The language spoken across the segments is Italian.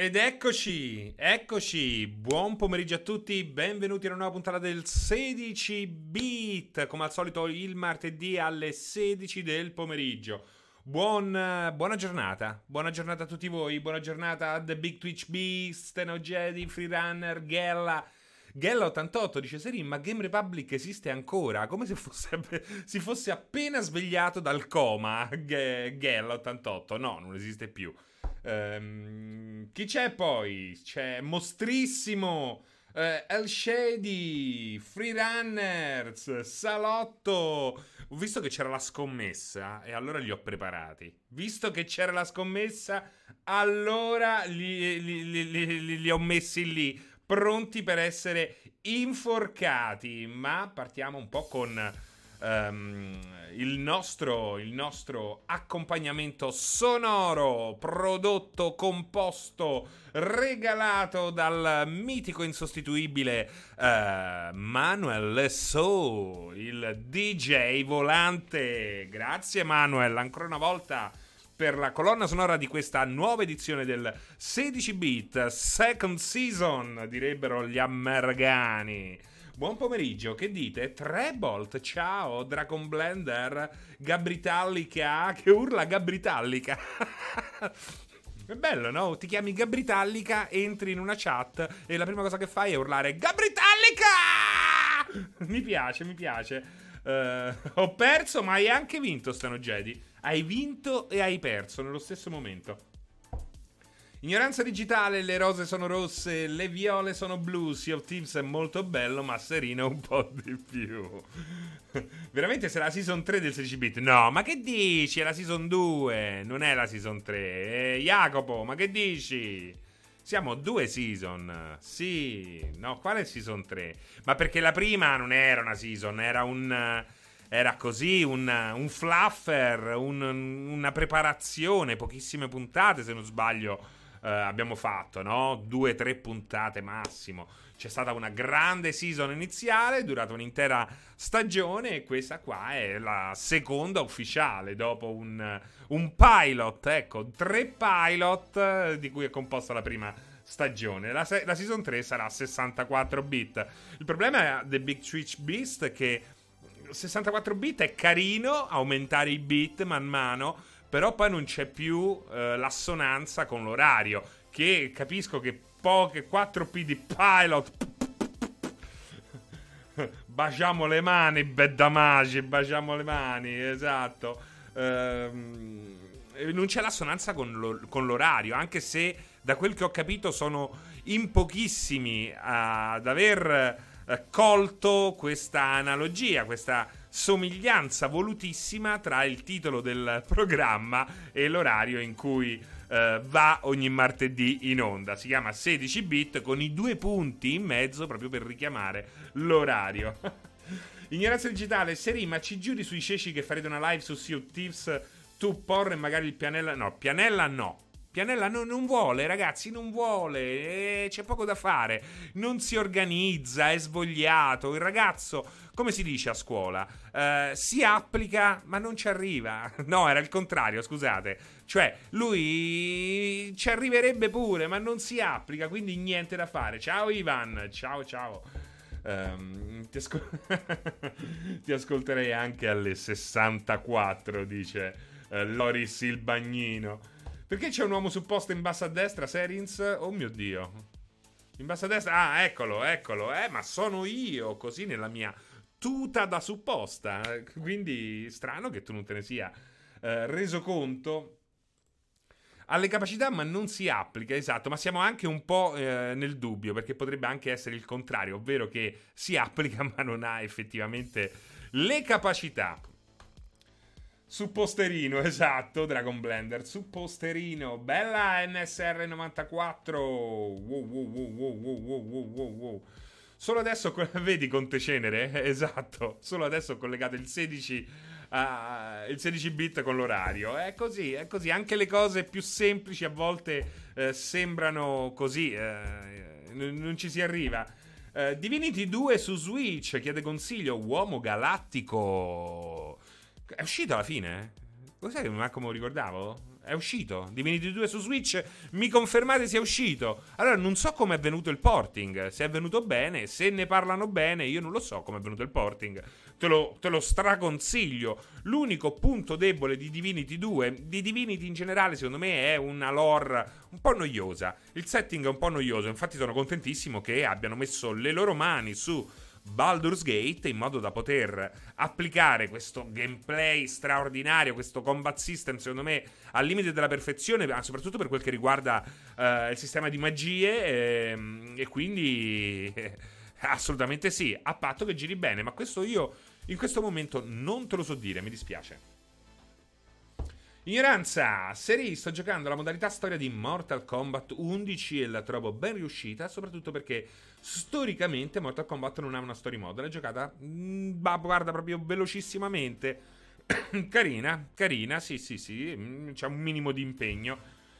Ed eccoci, eccoci, buon pomeriggio a tutti, benvenuti a una nuova puntata del 16 bit, come al solito il martedì alle 16 del pomeriggio. Buon, buona giornata, buona giornata a tutti voi, buona giornata a The Big Twitch Beast, No Jedi, Freerunner, Gella. Gella88 dice Serin, ma Game Republic esiste ancora? Come se fosse, si fosse appena svegliato dal coma. Gella88, no, non esiste più. Um, chi c'è poi? C'è Mostrissimo. Uh, El Shady, Freerunners, Salotto. Ho visto che c'era la scommessa e allora li ho preparati. Visto che c'era la scommessa, allora li, li, li, li ho messi lì, pronti per essere inforcati. Ma partiamo un po' con um, il, nostro, il nostro accompagnamento sonoro, prodotto, composto, regalato dal mitico insostituibile uh, Manuel So, il DJ volante. Grazie Manuel, ancora una volta per la colonna sonora di questa nuova edizione del 16 bit second season, direbbero gli americani. Buon pomeriggio, che dite? Trebolt, ciao, Dragon Blender, Gabritallica, che urla Gabritallica. È bello, no? Ti chiami Gabritallica, entri in una chat e la prima cosa che fai è urlare Gabritallica! Mi piace, mi piace. Uh, ho perso, ma hai anche vinto, Stano Jedi. Hai vinto e hai perso nello stesso momento. Ignoranza digitale, le rose sono rosse, le viole sono blu. Sea of Thieves è molto bello, ma Serino un po' di più. Veramente se la season 3 del 16 bit? No, ma che dici? È la season 2, non è la season 3. Eh, Jacopo, ma che dici? Siamo due season. Sì, no, quale season 3? Ma perché la prima non era una season, era un era così un, un fluffer, un, una preparazione, pochissime puntate se non sbaglio eh, abbiamo fatto, no? Due, tre puntate massimo. C'è stata una grande season iniziale, durata un'intera stagione e questa qua è la seconda ufficiale dopo un, un pilot, ecco, tre pilot eh, di cui è composta la prima stagione. La, la, season 3 sarà 64 bit. Il problema è The Big Switch Beast che 64 bit è carino aumentare i bit man mano però poi non c'è più eh, l'assonanza con l'orario, che capisco che poche 4P di pilot baciamo le mani, Beddamagi, baciamo le mani, esatto. Ehm, non c'è l'assonanza con, lo, con, l'orario, anche se da quel che ho capito sono in pochissimi ad aver eh, colto questa analogia, questa somiglianza volutissima tra il titolo del programma e l'orario in cui uh, va ogni martedì in onda. Si chiama 16 bit con i due punti in mezzo proprio per richiamare l'orario. Ignoranza digitale, Seri, ma ci giuri sui ceci che farete una live su Sea of Thieves? Tu, Porre, magari il Pianella? No, Pianella no. Pianella no, non vuole, ragazzi, non vuole, eh, c'è poco da fare, non si organizza, è svogliato. Il ragazzo, come si dice a scuola, eh, si applica ma non ci arriva. No, era il contrario, scusate. Cioè, lui ci arriverebbe pure, ma non si applica, quindi niente da fare. Ciao Ivan, ciao ciao. Um, ti, ascol- ti, ascolterei anche alle 64, dice uh, Loris il bagnino. Perché c'è un uomo supposto in basso a destra, Serins? Oh mio Dio. In basso a destra? Ah, eccolo, eccolo. Eh, ma sono io, così nella mia tuta da supposta. Quindi strano che tu non te ne sia eh, reso conto. Alle capacità, ma non si applica, esatto, ma siamo anche un po' eh, nel dubbio, perché potrebbe anche essere il contrario, ovvero che si applica ma non ha effettivamente le capacità. Su posterino, esatto, Dragon Blender. Su posterino. Bella NSR94. Wow, wow, wow, wow, wow, wow, wow, wow. Solo adesso, vedi Conte Cenere? Esatto, solo adesso ho collegato il 16, uh, il 16 bit con l'orario. È così, è così. Anche le cose più semplici a volte uh, sembrano così, uh, non ci si arriva. Uh, Divinity 2 su Switch chiede consiglio. Uomo galattico. È uscito alla fine? Lo sai che come ricordavo? è uscito. Divinity 2 su Switch, mi confermate sia uscito. Allora non so come è venuto il porting, se è venuto bene, se ne parlano bene, io non lo so come è venuto il porting. Te lo, te lo straconsiglio. L'unico punto debole di Divinity 2, di Divinity in generale, secondo me è una lore un po' noiosa. Il setting è un po' noioso, infatti sono contentissimo che abbiano messo le loro mani su Baldur's Gate in modo da poter applicare questo gameplay straordinario, questo combat system secondo me al limite della perfezione, soprattutto per quel che riguarda uh, il sistema di magie e, ehm, e quindi eh, assolutamente sì, a patto che giri bene, ma questo io in questo momento non te lo so dire, mi dispiace. Ignoranza, Seri, sto giocando la modalità storia di Mortal Kombat 11 e la trovo ben riuscita, soprattutto perché storicamente Mortal Kombat non ha una story mode, l'ho giocata, mm, guarda proprio velocissimamente, carina, carina, sì sì sì, mm, c'è un minimo di impegno.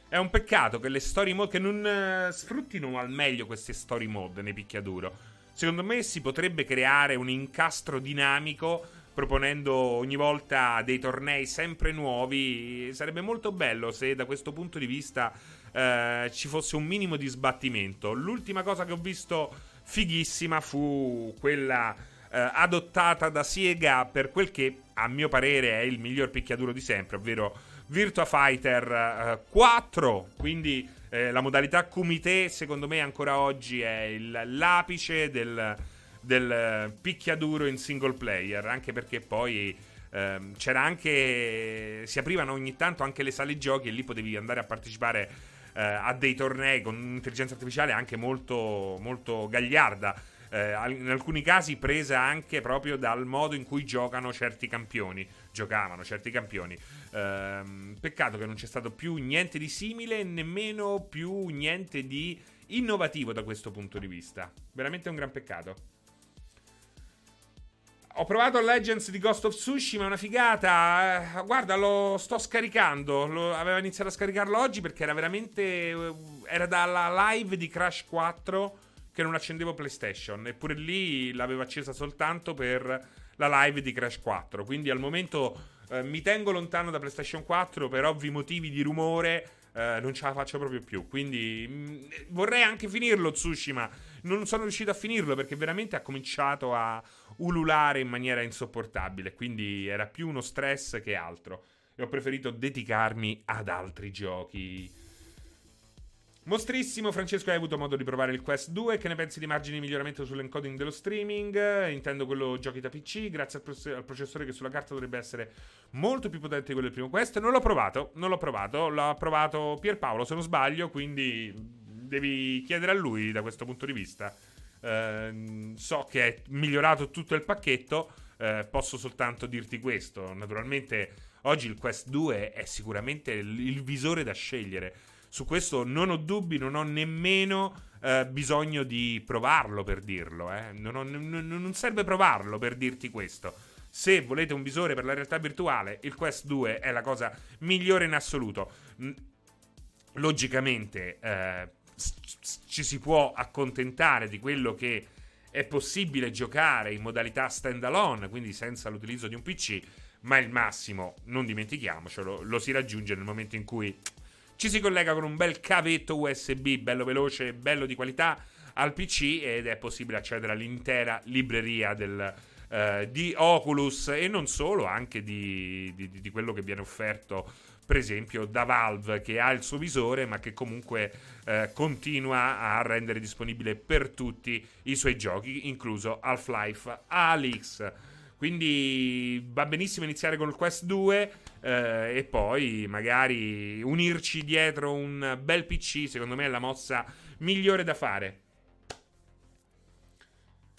È un peccato che le story mode, che non uh, sfruttino al meglio queste story mode nei picchiaduro. Secondo me si potrebbe creare un incastro dinamico proponendo ogni volta dei tornei sempre nuovi. Sarebbe molto bello se da questo punto di vista eh, ci fosse un minimo di sbattimento. L'ultima cosa che ho visto fighissima fu quella eh, adottata da Siega per quel che a mio parere è il miglior picchiaduro di sempre, ovvero Virtua Fighter eh, 4. Quindi eh, la modalità Kumite secondo me ancora oggi è il, l'apice del del eh, picchiaduro in single player, anche perché poi ehm, c'era anche si aprivano ogni tanto anche le sale giochi e lì potevi andare a partecipare eh, a dei tornei con un'intelligenza artificiale anche molto, molto gagliarda. Eh, in alcuni casi presa anche proprio dal modo in cui giocano certi campioni. Giocavano certi campioni. Eh, peccato che non c'è stato più niente di simile, nemmeno più niente di innovativo da questo punto di vista. Veramente un gran peccato. Ho provato Legends di Ghost of Tsushima, è una figata. Eh, guarda, lo sto scaricando. Lo, avevo iniziato a scaricarlo oggi perché era veramente. Eh, era dalla live di Crash 4 che non accendevo PlayStation. Eppure lì l'avevo accesa soltanto per la live di Crash 4. Quindi al momento eh, mi tengo lontano da PlayStation 4 per ovvi motivi di rumore. Eh, non ce la faccio proprio più. Quindi mh, mm, vorrei anche finirlo Tsushima. Non sono riuscito a finirlo perché veramente ha cominciato a ululare in maniera insopportabile, quindi era più uno stress che altro. E ho preferito dedicarmi ad altri giochi. Mostrissimo, Francesco, hai avuto modo di provare il Quest 2. Che ne pensi di margini di miglioramento sull'encoding dello streaming? Intendo quello giochi da PC, grazie al, proce- al, processore che sulla carta dovrebbe essere molto più potente di quello del primo Quest. Non l'ho provato, non l'ho provato, l'ha provato Pierpaolo se non sbaglio, quindi devi chiedere a lui da questo punto di vista. Ehm, so che è migliorato tutto il pacchetto. Eh, posso soltanto dirti questo. Naturalmente, oggi il Quest 2 è sicuramente il, il visore da scegliere. Su questo non ho dubbi, non ho nemmeno eh, bisogno di provarlo per dirlo. Eh. Non, ho, n- non serve provarlo per dirti questo. Se volete un visore per la realtà virtuale, il Quest 2 è la cosa migliore in assoluto. Logicamente, eh, ci si può accontentare di quello che è possibile giocare in modalità standalone, quindi senza l'utilizzo di un PC, ma il massimo, non dimentichiamocelo, lo si raggiunge nel momento in cui ci si collega con un bel cavetto USB bello veloce, bello di qualità al PC ed è possibile accedere all'intera libreria del, eh, di Oculus e non solo, anche di, di, di quello che viene offerto per esempio da Valve che ha il suo visore ma che comunque eh, continua a rendere disponibile per tutti i suoi giochi, incluso Half-Life Alyx. Quindi va benissimo iniziare con il Quest 2 eh, e poi magari unirci dietro un bel PC, secondo me è la mossa migliore da fare.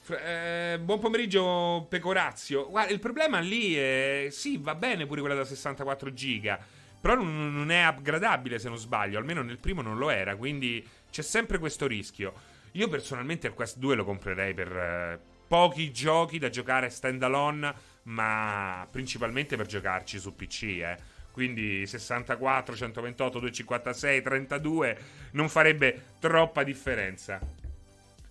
Eh, buon pomeriggio, Pecorazio. Guarda, il problema lì è. Sì, va bene pure quella da 64 giga però non, non è upgradabile se non sbaglio, almeno nel primo non lo era, quindi c'è sempre questo rischio. Io personalmente il Quest 2 lo comprerei per eh, pochi giochi da giocare standalone, ma principalmente per giocarci su PC, eh. Quindi 64, 128, 256, 32 non farebbe troppa differenza.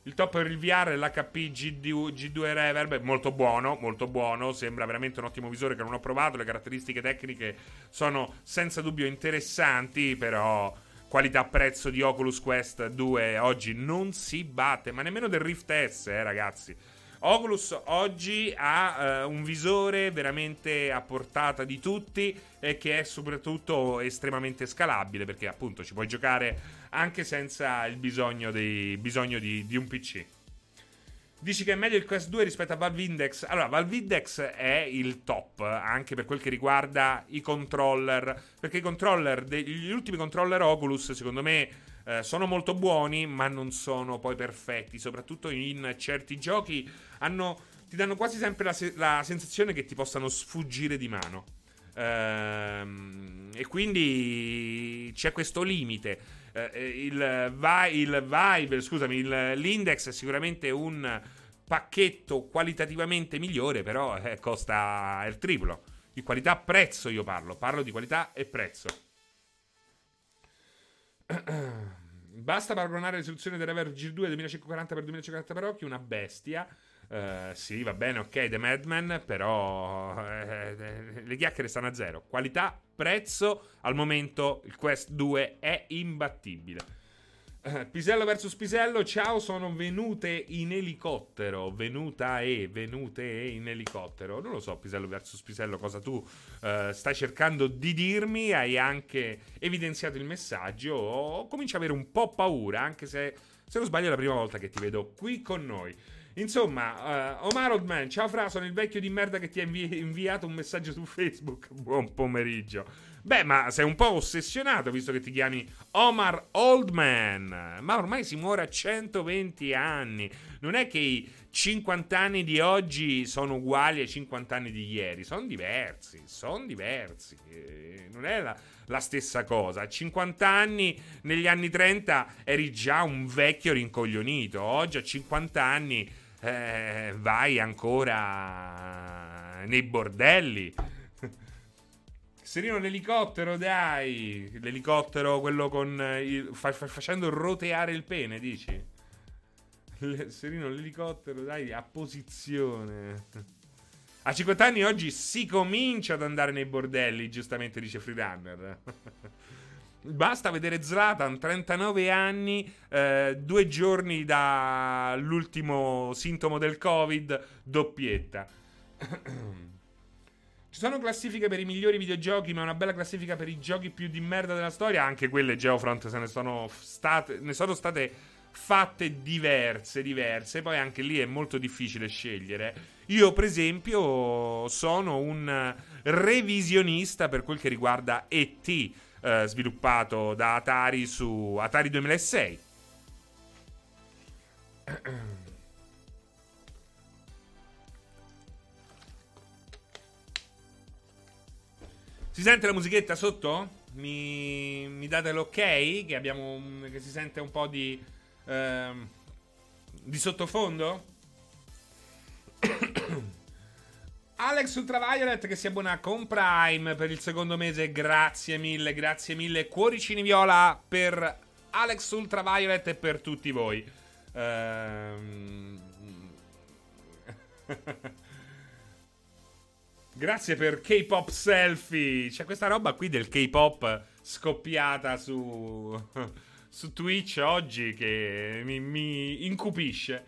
Il top per il VR è l'HP G2, G2 Reverb, molto buono, molto buono, sembra veramente un ottimo visore che non ho provato, le caratteristiche tecniche sono senza dubbio interessanti, però qualità-prezzo di Oculus Quest 2 oggi non si batte, ma nemmeno del Rift S, eh ragazzi. Oculus oggi ha uh, un visore veramente a portata di tutti e che è soprattutto estremamente scalabile perché appunto ci puoi giocare anche senza il bisogno, dei, bisogno di, di, un PC. Dici che è meglio il Quest 2 rispetto a Valve Index? Allora, Valve Index è il top anche per quel che riguarda i controller. Perché i controller, gli ultimi controller Oculus, secondo me, eh, sono molto buoni, ma non sono poi perfetti. Soprattutto in certi giochi hanno, ti danno quasi sempre la, la sensazione che ti possano sfuggire di mano. Ehm, e quindi c'è questo limite. Eh, il, il Vive, scusami, il, l'index è sicuramente un pacchetto qualitativamente migliore, però eh, costa il triplo. Di qualità-prezzo io parlo, parlo di qualità e prezzo. Basta paragonare la risoluzione del Rever G2 2540x2540 x occhio, una bestia. Uh, sì, va bene, ok, The Madman, però eh, eh, le chiacchiere stanno a zero. Qualità, prezzo, al momento il Quest 2 è imbattibile. Pisello vs Pisello, ciao, sono venute in elicottero. Venuta e venute in elicottero. Non lo so, Pisello vs Pisello, cosa tu uh, stai cercando di dirmi. Hai anche evidenziato il messaggio. O comincio ad avere un po' paura, anche se, se non sbaglio, è la prima volta che ti vedo qui con noi. Insomma, uh, Omar Oldman, ciao Fra, sono il vecchio di merda che ti ha invi- inviato un messaggio su Facebook. Buon pomeriggio. Beh, ma sei un po' ossessionato visto che ti chiami Omar Oldman. Ma ormai si muore a 120 anni. Non è che i 50 anni di oggi sono uguali ai 50 anni di ieri. Sono diversi, sono diversi. Eh, non è la, la stessa cosa. A 50 anni, negli anni 30, eri già un vecchio rincoglionito. Oggi a 50 anni eh, vai ancora nei bordelli. Serino l'elicottero, dai. L'elicottero, quello con. Il, fa, fa, facendo roteare il pene, dici? Le, Serino l'elicottero, dai, a posizione. A 50 anni oggi si comincia ad andare nei bordelli, giustamente dice Freerunner. Basta vedere Zlatan, 39 anni, eh, due giorni dall'ultimo sintomo del Covid, doppietta. Ci sono classifiche per i migliori videogiochi, ma una bella classifica per i giochi più di merda della storia. Anche quelle Geofront se ne sono state, ne sono state fatte diverse, diverse. Poi anche lì è molto difficile scegliere. Io, per esempio, sono un revisionista per quel che riguarda ET eh, sviluppato da Atari su Atari 2006. Si sente la musichetta sotto? Mi, mi date l'ok? Che, abbiamo, che si sente un po' di, eh, di sottofondo? Alex Ultraviolet che si abbona con Prime per il secondo mese, grazie mille, grazie mille. Cuoricini viola per Alex Ultraviolet e per tutti voi. Ehm... grazie per K-pop selfie. C'è questa roba qui del K-pop scoppiata su, su Twitch oggi che mi, mi incupisce.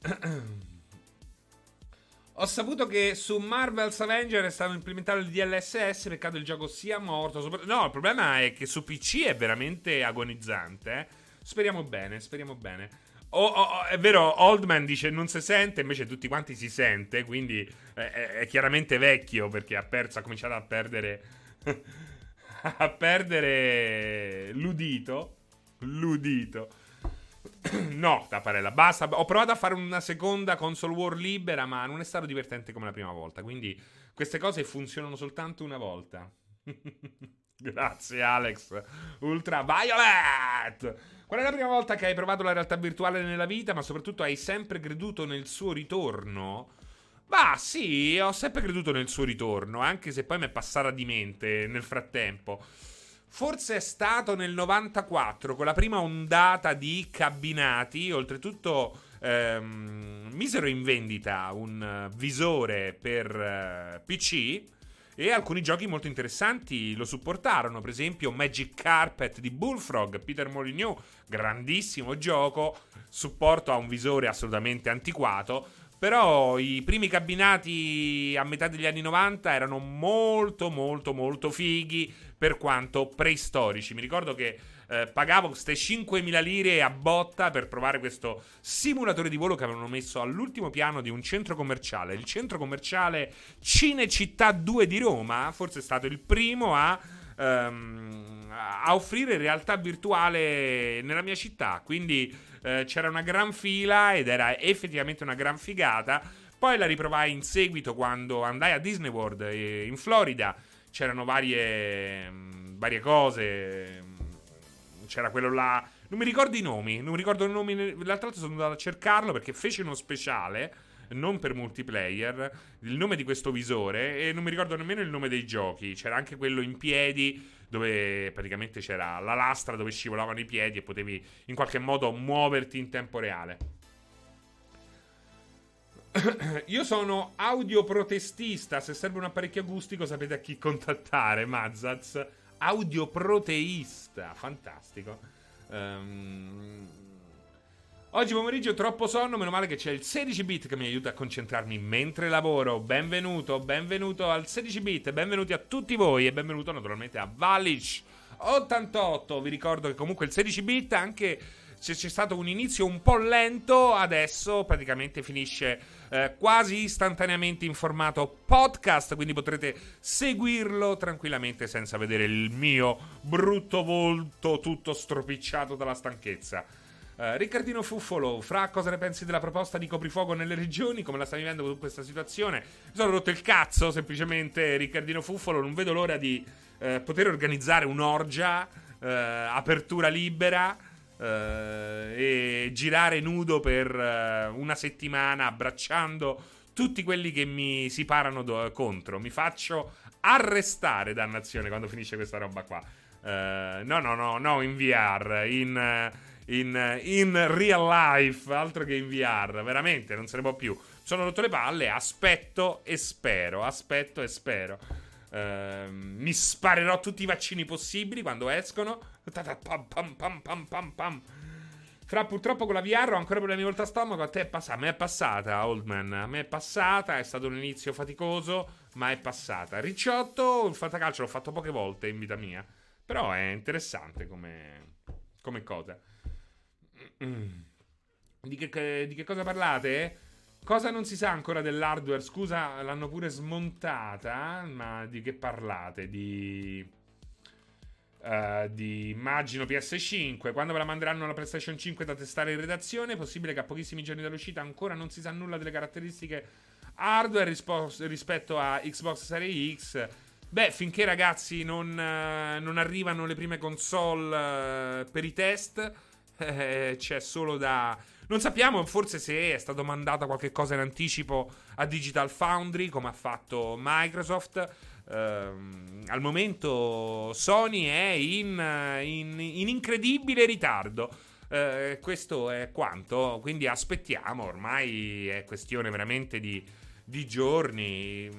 Ho saputo che su Marvel's Avenger è stato implementato il DLSS. Peccato il gioco sia morto. No, il problema è che su PC è veramente agonizzante. Eh? Speriamo bene, speriamo bene. Oh, oh, è vero, Oldman dice non si sente, invece tutti quanti si sente. Quindi è, è, è chiaramente vecchio perché ha perso, ha cominciato a perdere. a perdere l'udito. L'udito. no, Tapparella, basta. Ho provato a fare una seconda console war libera, ma non è stato divertente come la prima volta. Quindi queste cose funzionano soltanto una volta. Grazie, Alex. Ultra Violet! Qual è la prima volta che hai provato la realtà virtuale nella vita, ma soprattutto hai sempre creduto nel suo ritorno? Bah, sì, ho sempre creduto nel suo ritorno, anche se poi mi è passata di mente nel frattempo. Forse è stato nel 94 con la prima ondata di cabinati, oltretutto ehm, misero in vendita un visore per eh, PC e alcuni giochi molto interessanti lo supportarono, per esempio Magic Carpet di Bullfrog, Peter Molyneux, grandissimo gioco, supporto a un visore assolutamente antiquato, però i primi cabinati a metà degli anni 90 erano molto molto molto fighi per quanto preistorici. Mi ricordo che eh, pagavo queste 5.000 lire a botta per provare questo simulatore di volo che avevano messo all'ultimo piano di un centro commerciale. Il centro commerciale Cinecittà 2 di Roma, forse è stato il primo a... Um, a offrire realtà virtuale nella mia città. Quindi eh, c'era una gran fila ed era effettivamente una gran figata. Poi la riprovai in seguito quando andai a Disney World eh, in Florida c'erano varie, mm, varie cose. C'era quello là. Non mi ricordo i nomi. Non mi ricordo i nomi. L'altro volta sono andato a cercarlo perché fece uno speciale. Non per multiplayer, il nome di questo visore e non mi ricordo nemmeno il nome dei giochi. C'era anche quello in piedi dove praticamente c'era la lastra dove scivolavano i piedi e potevi in qualche modo muoverti in tempo reale. Io sono audioprotestista. Se serve un apparecchio acustico, sapete a chi contattare. Mazzaz, audioproteista. Fantastico. Um, oggi pomeriggio troppo sonno. Meno male che c'è il 16 bit che mi aiuta a concentrarmi mentre lavoro. Benvenuto, benvenuto al 16 bit. Benvenuti a tutti voi e benvenuto naturalmente a Valish 88. Vi ricordo che comunque il 16 bit anche se c'è stato un inizio un po' lento, adesso praticamente finisce eh, quasi istantaneamente in formato podcast, quindi potrete seguirlo tranquillamente senza vedere il mio brutto volto tutto stropicciato dalla stanchezza. Uh, Riccardino Fuffolo, fra cosa ne pensi della proposta di coprifuoco nelle regioni? Come la stai vivendo con questa situazione? Mi sono rotto il cazzo, semplicemente, Riccardino Fuffolo. Non vedo l'ora di uh, poter organizzare un'orgia, uh, apertura libera e girare nudo per eh, una settimana abbracciando tutti quelli che mi si parano do- contro. Mi faccio arrestare, dannazione, quando finisce questa roba qua. Uh, no, no, no, no, in VR, in, in, in, real life, altro che in VR, veramente non se ne può più. Sono rotto le palle, aspetto e spero, aspetto e spero. Uh, mi sparerò tutti i vaccini possibili quando escono. Pam, pam, pam. Fra purtroppo con la VR ho ancora problemi volta stomaco. A te è passata. A me è passata, Oldman. A me è passata. È stato un inizio faticoso, ma è passata. Ricciotto, il fantacalcio l'ho fatto poche volte in vita mia. Però è interessante come, come cosa. Di che, di che cosa parlate? Cosa non si sa ancora dell'hardware? Scusa, l'hanno pure smontata, ma di che parlate? Di... Uh, di immagino PS5. Quando ve la manderanno la PlayStation 5 da testare in redazione? È possibile che a pochissimi giorni dall'uscita ancora non si sa nulla delle caratteristiche hardware rispo- rispetto a Xbox Series X. Beh, finché ragazzi non, uh, non arrivano le prime console uh, per i test, c'è solo da non sappiamo forse se è stato mandato qualche cosa in anticipo a Digital Foundry, come ha fatto Microsoft. Uh, al momento Sony è in, in, in incredibile ritardo. Uh, questo è quanto. Quindi aspettiamo. Ormai è questione veramente di, di giorni,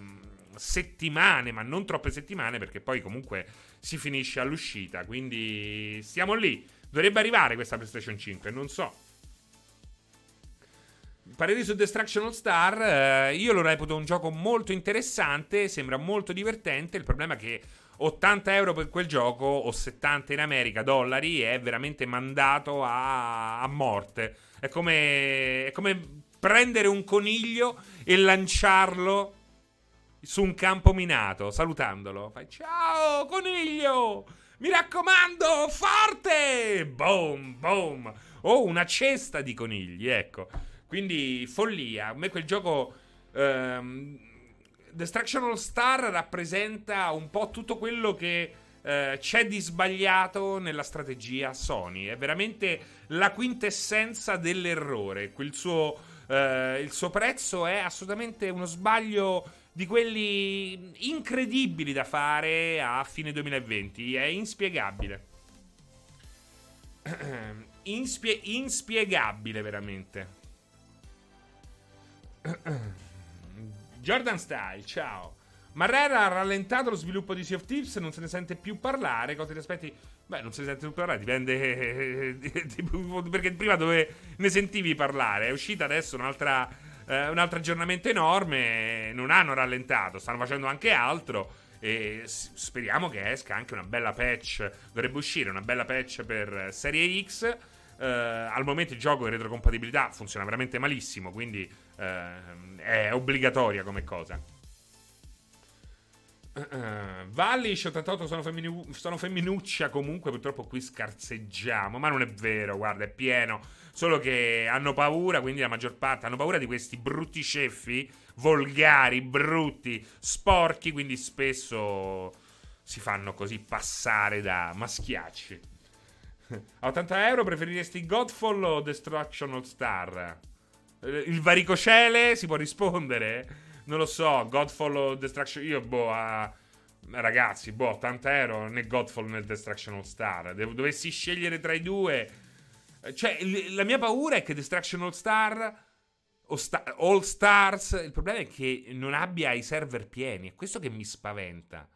settimane, ma non troppe settimane, perché poi comunque si finisce all'uscita. Quindi stiamo lì. Dovrebbe arrivare questa PlayStation 5, non so. Pareri su Destruction All Star, eh, io lo reputo un gioco molto interessante, sembra molto divertente, il problema è che 80 euro per quel gioco o 70 in America dollari è veramente mandato a, a morte. È come, è come prendere un coniglio e lanciarlo su un campo minato, salutandolo. Fai ciao coniglio! Mi raccomando, forte! Boom, boom! O una cesta di conigli, ecco. Quindi follia. A me quel gioco... Ehm, Destruction All Star rappresenta un po' tutto quello che eh, c'è di sbagliato nella strategia Sony. È veramente la quintessenza dell'errore. Il suo, eh, il suo prezzo è assolutamente uno sbaglio di quelli incredibili da fare a fine 2020. È inspiegabile. Inspie- inspiegabile veramente. Jordan Style, ciao. Marrera ha rallentato lo sviluppo di Sea of Thieves, non se ne sente più parlare. Cosa ti aspetti? Beh, non se ne sente più parlare, dipende. perché prima dove ne sentivi parlare? È uscita adesso un'altra, eh, un altro aggiornamento enorme. Non hanno rallentato, stanno facendo anche altro. E speriamo che esca anche una bella patch. Dovrebbe uscire una bella patch per Serie X. Uh, al momento il gioco in retrocompatibilità funziona veramente malissimo, quindi uh, è obbligatoria come cosa. Uh, Vallish 88 sono, femminu- sono femminuccia comunque purtroppo qui scarseggiamo ma non è vero guarda è pieno solo che hanno paura quindi la maggior parte hanno paura di questi brutti ceffi volgari brutti sporchi quindi spesso si fanno così passare da maschiacci a 80 euro preferiresti Godfall o Destruction All Star eh, il varicocele si può rispondere non lo so, Godfall o Destruction. Io, boh, a. Ragazzi, boh, 80 euro né Godfall né Destruction All Star. Dovessi scegliere tra i due. Cioè, la mia paura è che Destruction All Star. All Stars. Il problema è che non abbia i server pieni. È questo che mi spaventa.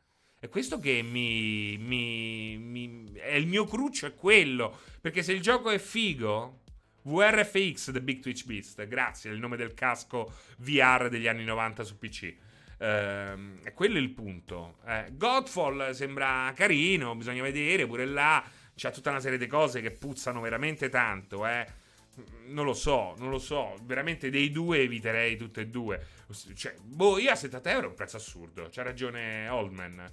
Questo che mi, mi, mi. È il mio cruccio, è quello. Perché se il gioco è figo. VRFX The Big Twitch Beast, grazie, è il nome del casco VR degli anni 90 su PC. Uh, è quello il punto. Eh, Godfall sembra carino, bisogna vedere pure là. C'è tutta una serie di cose che puzzano veramente tanto, eh. Non lo so, non lo so. Veramente dei due eviterei tutte e due. Cioè, boh, io a 70 euro è un prezzo assurdo. C'ha ragione Oldman.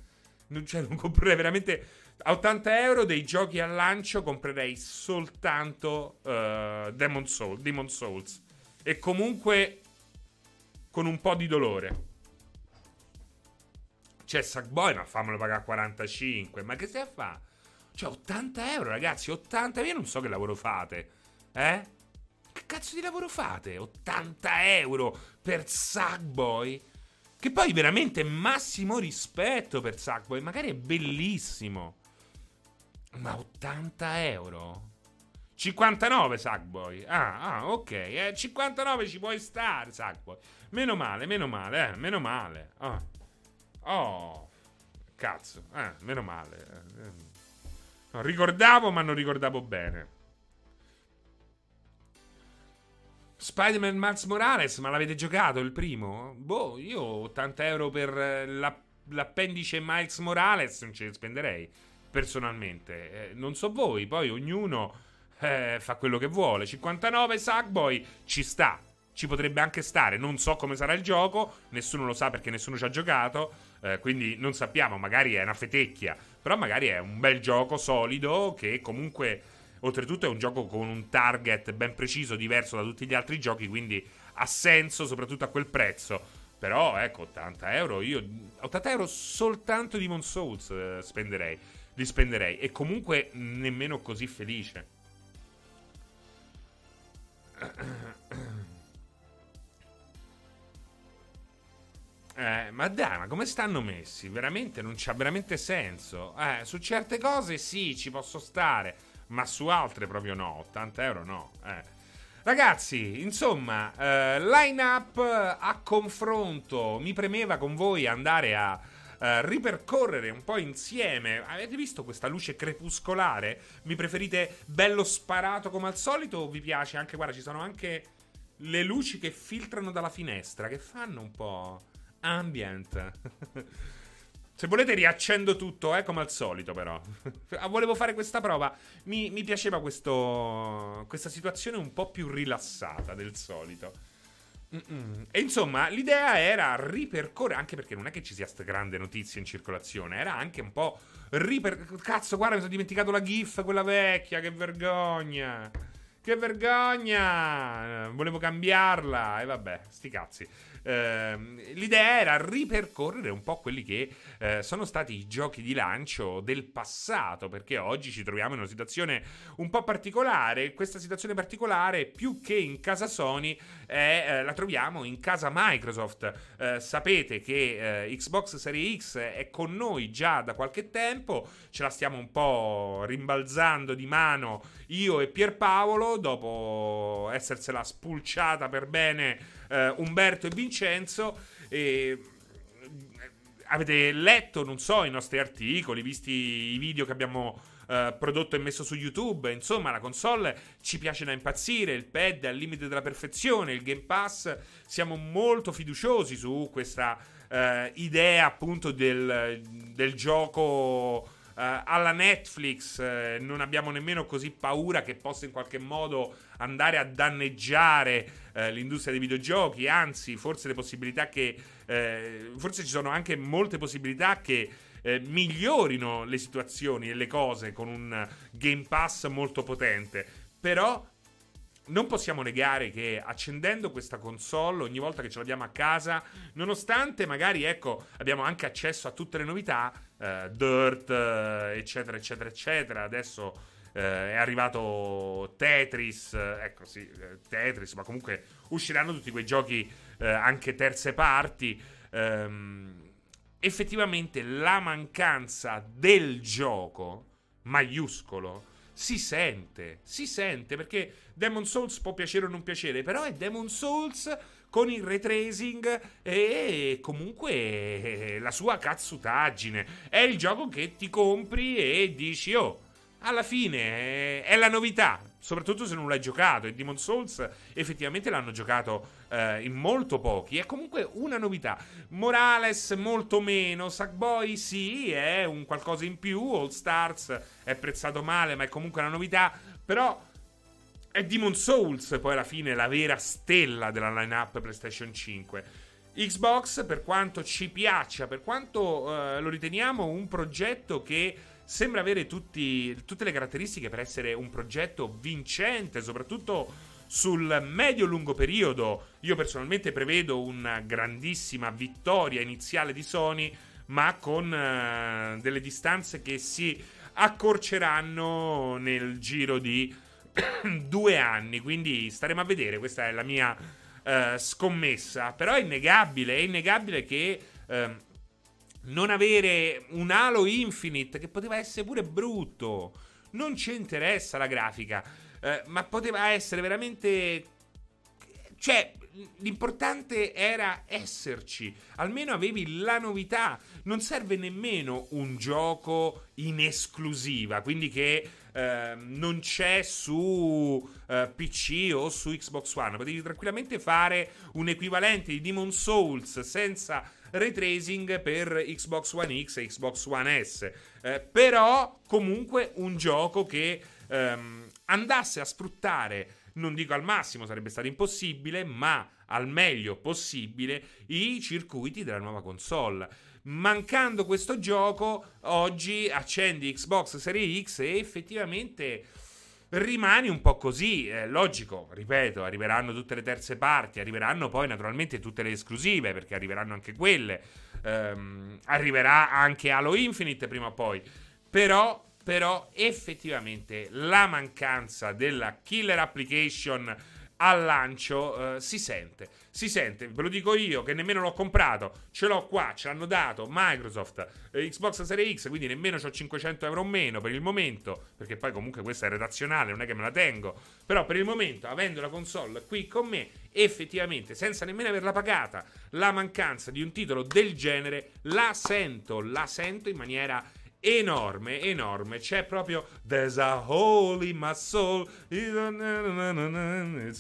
Cioè, non comprerei veramente a 80 euro dei giochi al lancio comprerei soltanto uh, Demon, Soul, Demon Souls. E comunque con un po' di dolore. C'è Sackboy, ma fammelo pagare a 45. Ma che stai a fare? Cioè, 80 euro, ragazzi, 80 Io non so che lavoro fate. Eh? Che cazzo di lavoro fate? 80 euro per Sackboy? Che poi veramente massimo rispetto per Sackboy. Magari è bellissimo. Ma 80 euro? 59 Sackboy. Ah, ah, ok. Eh, 59 ci puoi stare, Sackboy. Meno male, meno male, eh, meno male. Oh. oh. Cazzo, eh, meno male. Eh. No, ricordavo, ma non ricordavo bene. Spider-Man Mars Morales, ma l'avete giocato il primo? Boh, io 80 euro per la, l'appendice Miles Morales non ce ne spenderei personalmente. Eh, non so voi, poi ognuno eh, fa quello che vuole. 59 Sackboy ci sta, ci potrebbe anche stare. Non so come sarà il gioco, nessuno lo sa perché nessuno ci ha giocato, eh, quindi non sappiamo, magari è una fetecchia, però magari è un bel gioco solido che comunque oltretutto è un gioco con un target ben preciso, diverso da tutti gli altri giochi, quindi ha senso soprattutto a quel prezzo. Però ecco, 80 euro, io 80 euro soltanto di Mon Souls eh, spenderei li spenderei. E comunque nemmeno così felice. Eh, ma dai, ma come stanno messi? Veramente non c'ha veramente senso. Eh, su certe cose sì, ci posso stare, ma su altre proprio no. 80 euro no. Eh. Ragazzi, insomma, eh, line up a confronto. Mi premeva con voi andare a uh, ripercorrere un po' insieme. Avete visto questa luce crepuscolare? Mi preferite bello sparato come al solito o vi piace anche, guarda, ci sono anche le luci che filtrano dalla finestra, che fanno un po' ambient. Se volete riaccendo tutto, eh, come al solito però. Volevo fare questa prova. Mi, mi piaceva questo, questa situazione un po' più rilassata del solito. Mm-mm. E insomma, l'idea era ripercorrere, anche perché non è che ci sia sta grande notizia in circolazione, era anche un po' ripercorrere. Cazzo, guarda, mi sono dimenticato la GIF, quella vecchia, che vergogna. Che vergogna! Volevo cambiarla, e vabbè, sti cazzi. Ehm, l'idea era ripercorrere un po' quelli che eh, sono stati i giochi di lancio del passato, perché oggi ci troviamo in una situazione un po' particolare. Questa situazione particolare, più che in casa Sony, è, eh, la troviamo in casa Microsoft. Eh, sapete che eh, Xbox Series X è con noi già da qualche tempo, ce la stiamo un po' rimbalzando di mano io e Pierpaolo, dopo essersela spulciata per bene Umberto e Vincenzo. E avete letto, non so, i nostri articoli, visti i video che abbiamo eh, prodotto e messo su YouTube. Insomma, la console ci piace da impazzire. Il pad è al limite della perfezione. Il Game Pass, siamo molto fiduciosi su questa eh, idea appunto del, del gioco. Uh, alla Netflix uh, non abbiamo nemmeno così paura che possa in qualche modo andare a danneggiare uh, l'industria dei videogiochi, anzi forse le possibilità che forse ci sono anche molte possibilità che migliorino le situazioni e le cose con un Game Pass molto potente. Però non possiamo negare che accendendo questa console ogni volta che ce l'abbiamo a casa, nonostante magari ecco, abbiamo anche accesso a tutte le novità, eh, Dirt, eh, eccetera, eccetera, eccetera. Adesso eh, è arrivato Tetris, eh, ecco sì, eh, Tetris, ma comunque usciranno tutti quei giochi eh, anche terze parti. Ehm, effettivamente la mancanza del gioco maiuscolo si sente, si sente perché Demon Souls può piacere o non piacere, però è Demon Souls con il retracing e comunque la sua cazzutaggine. È il gioco che ti compri e dici, oh, alla fine è la novità, soprattutto se non l'hai giocato. E Demon Souls effettivamente l'hanno giocato eh, in molto pochi. È comunque una novità. Morales molto meno. Sackboy sì, è un qualcosa in più. All Stars è apprezzato male, ma è comunque una novità. Però è Demon Souls poi alla fine la vera stella della lineup PlayStation 5. Xbox, per quanto ci piaccia, per quanto eh, lo riteniamo un progetto che sembra avere tutti, tutte le caratteristiche per essere un progetto vincente, soprattutto sul medio-lungo periodo. Io personalmente prevedo una grandissima vittoria iniziale di Sony, ma con uh, delle distanze che si accorceranno nel giro di due anni. Quindi staremo a vedere, questa è la mia uh, scommessa. Però è innegabile, è innegabile che... Uh, non avere un Halo Infinite che poteva essere pure brutto. Non ci interessa la grafica, eh, ma poteva essere veramente. Cioè, l'importante era esserci. Almeno avevi la novità. Non serve nemmeno un gioco in esclusiva, quindi che eh, non c'è su eh, PC o su Xbox One. Potevi tranquillamente fare un equivalente di Demon Souls senza ray tracing per Xbox One X e Xbox One S. Eh, però comunque un gioco che ehm, andasse a sfruttare, non dico al massimo, sarebbe stato impossibile, ma al meglio possibile i circuiti della nuova console. Mancando questo gioco, oggi accendi Xbox Series X e effettivamente rimani un po' così. È logico, ripeto, arriveranno tutte le terze parti, arriveranno poi naturalmente tutte le esclusive, perché arriveranno anche quelle. Ehm, arriverà anche Halo Infinite prima o poi. Però, però, effettivamente la mancanza della killer application al lancio eh, si sente. Si sente, ve lo dico io che nemmeno l'ho comprato, ce l'ho qua, ce l'hanno dato Microsoft, eh, Xbox Series X, quindi nemmeno ho 500 euro o meno per il momento, perché poi comunque questa è redazionale, non è che me la tengo, però per il momento, avendo la console qui con me, effettivamente, senza nemmeno averla pagata, la mancanza di un titolo del genere la sento, la sento in maniera enorme, enorme. C'è proprio There's a hole in my soul. It's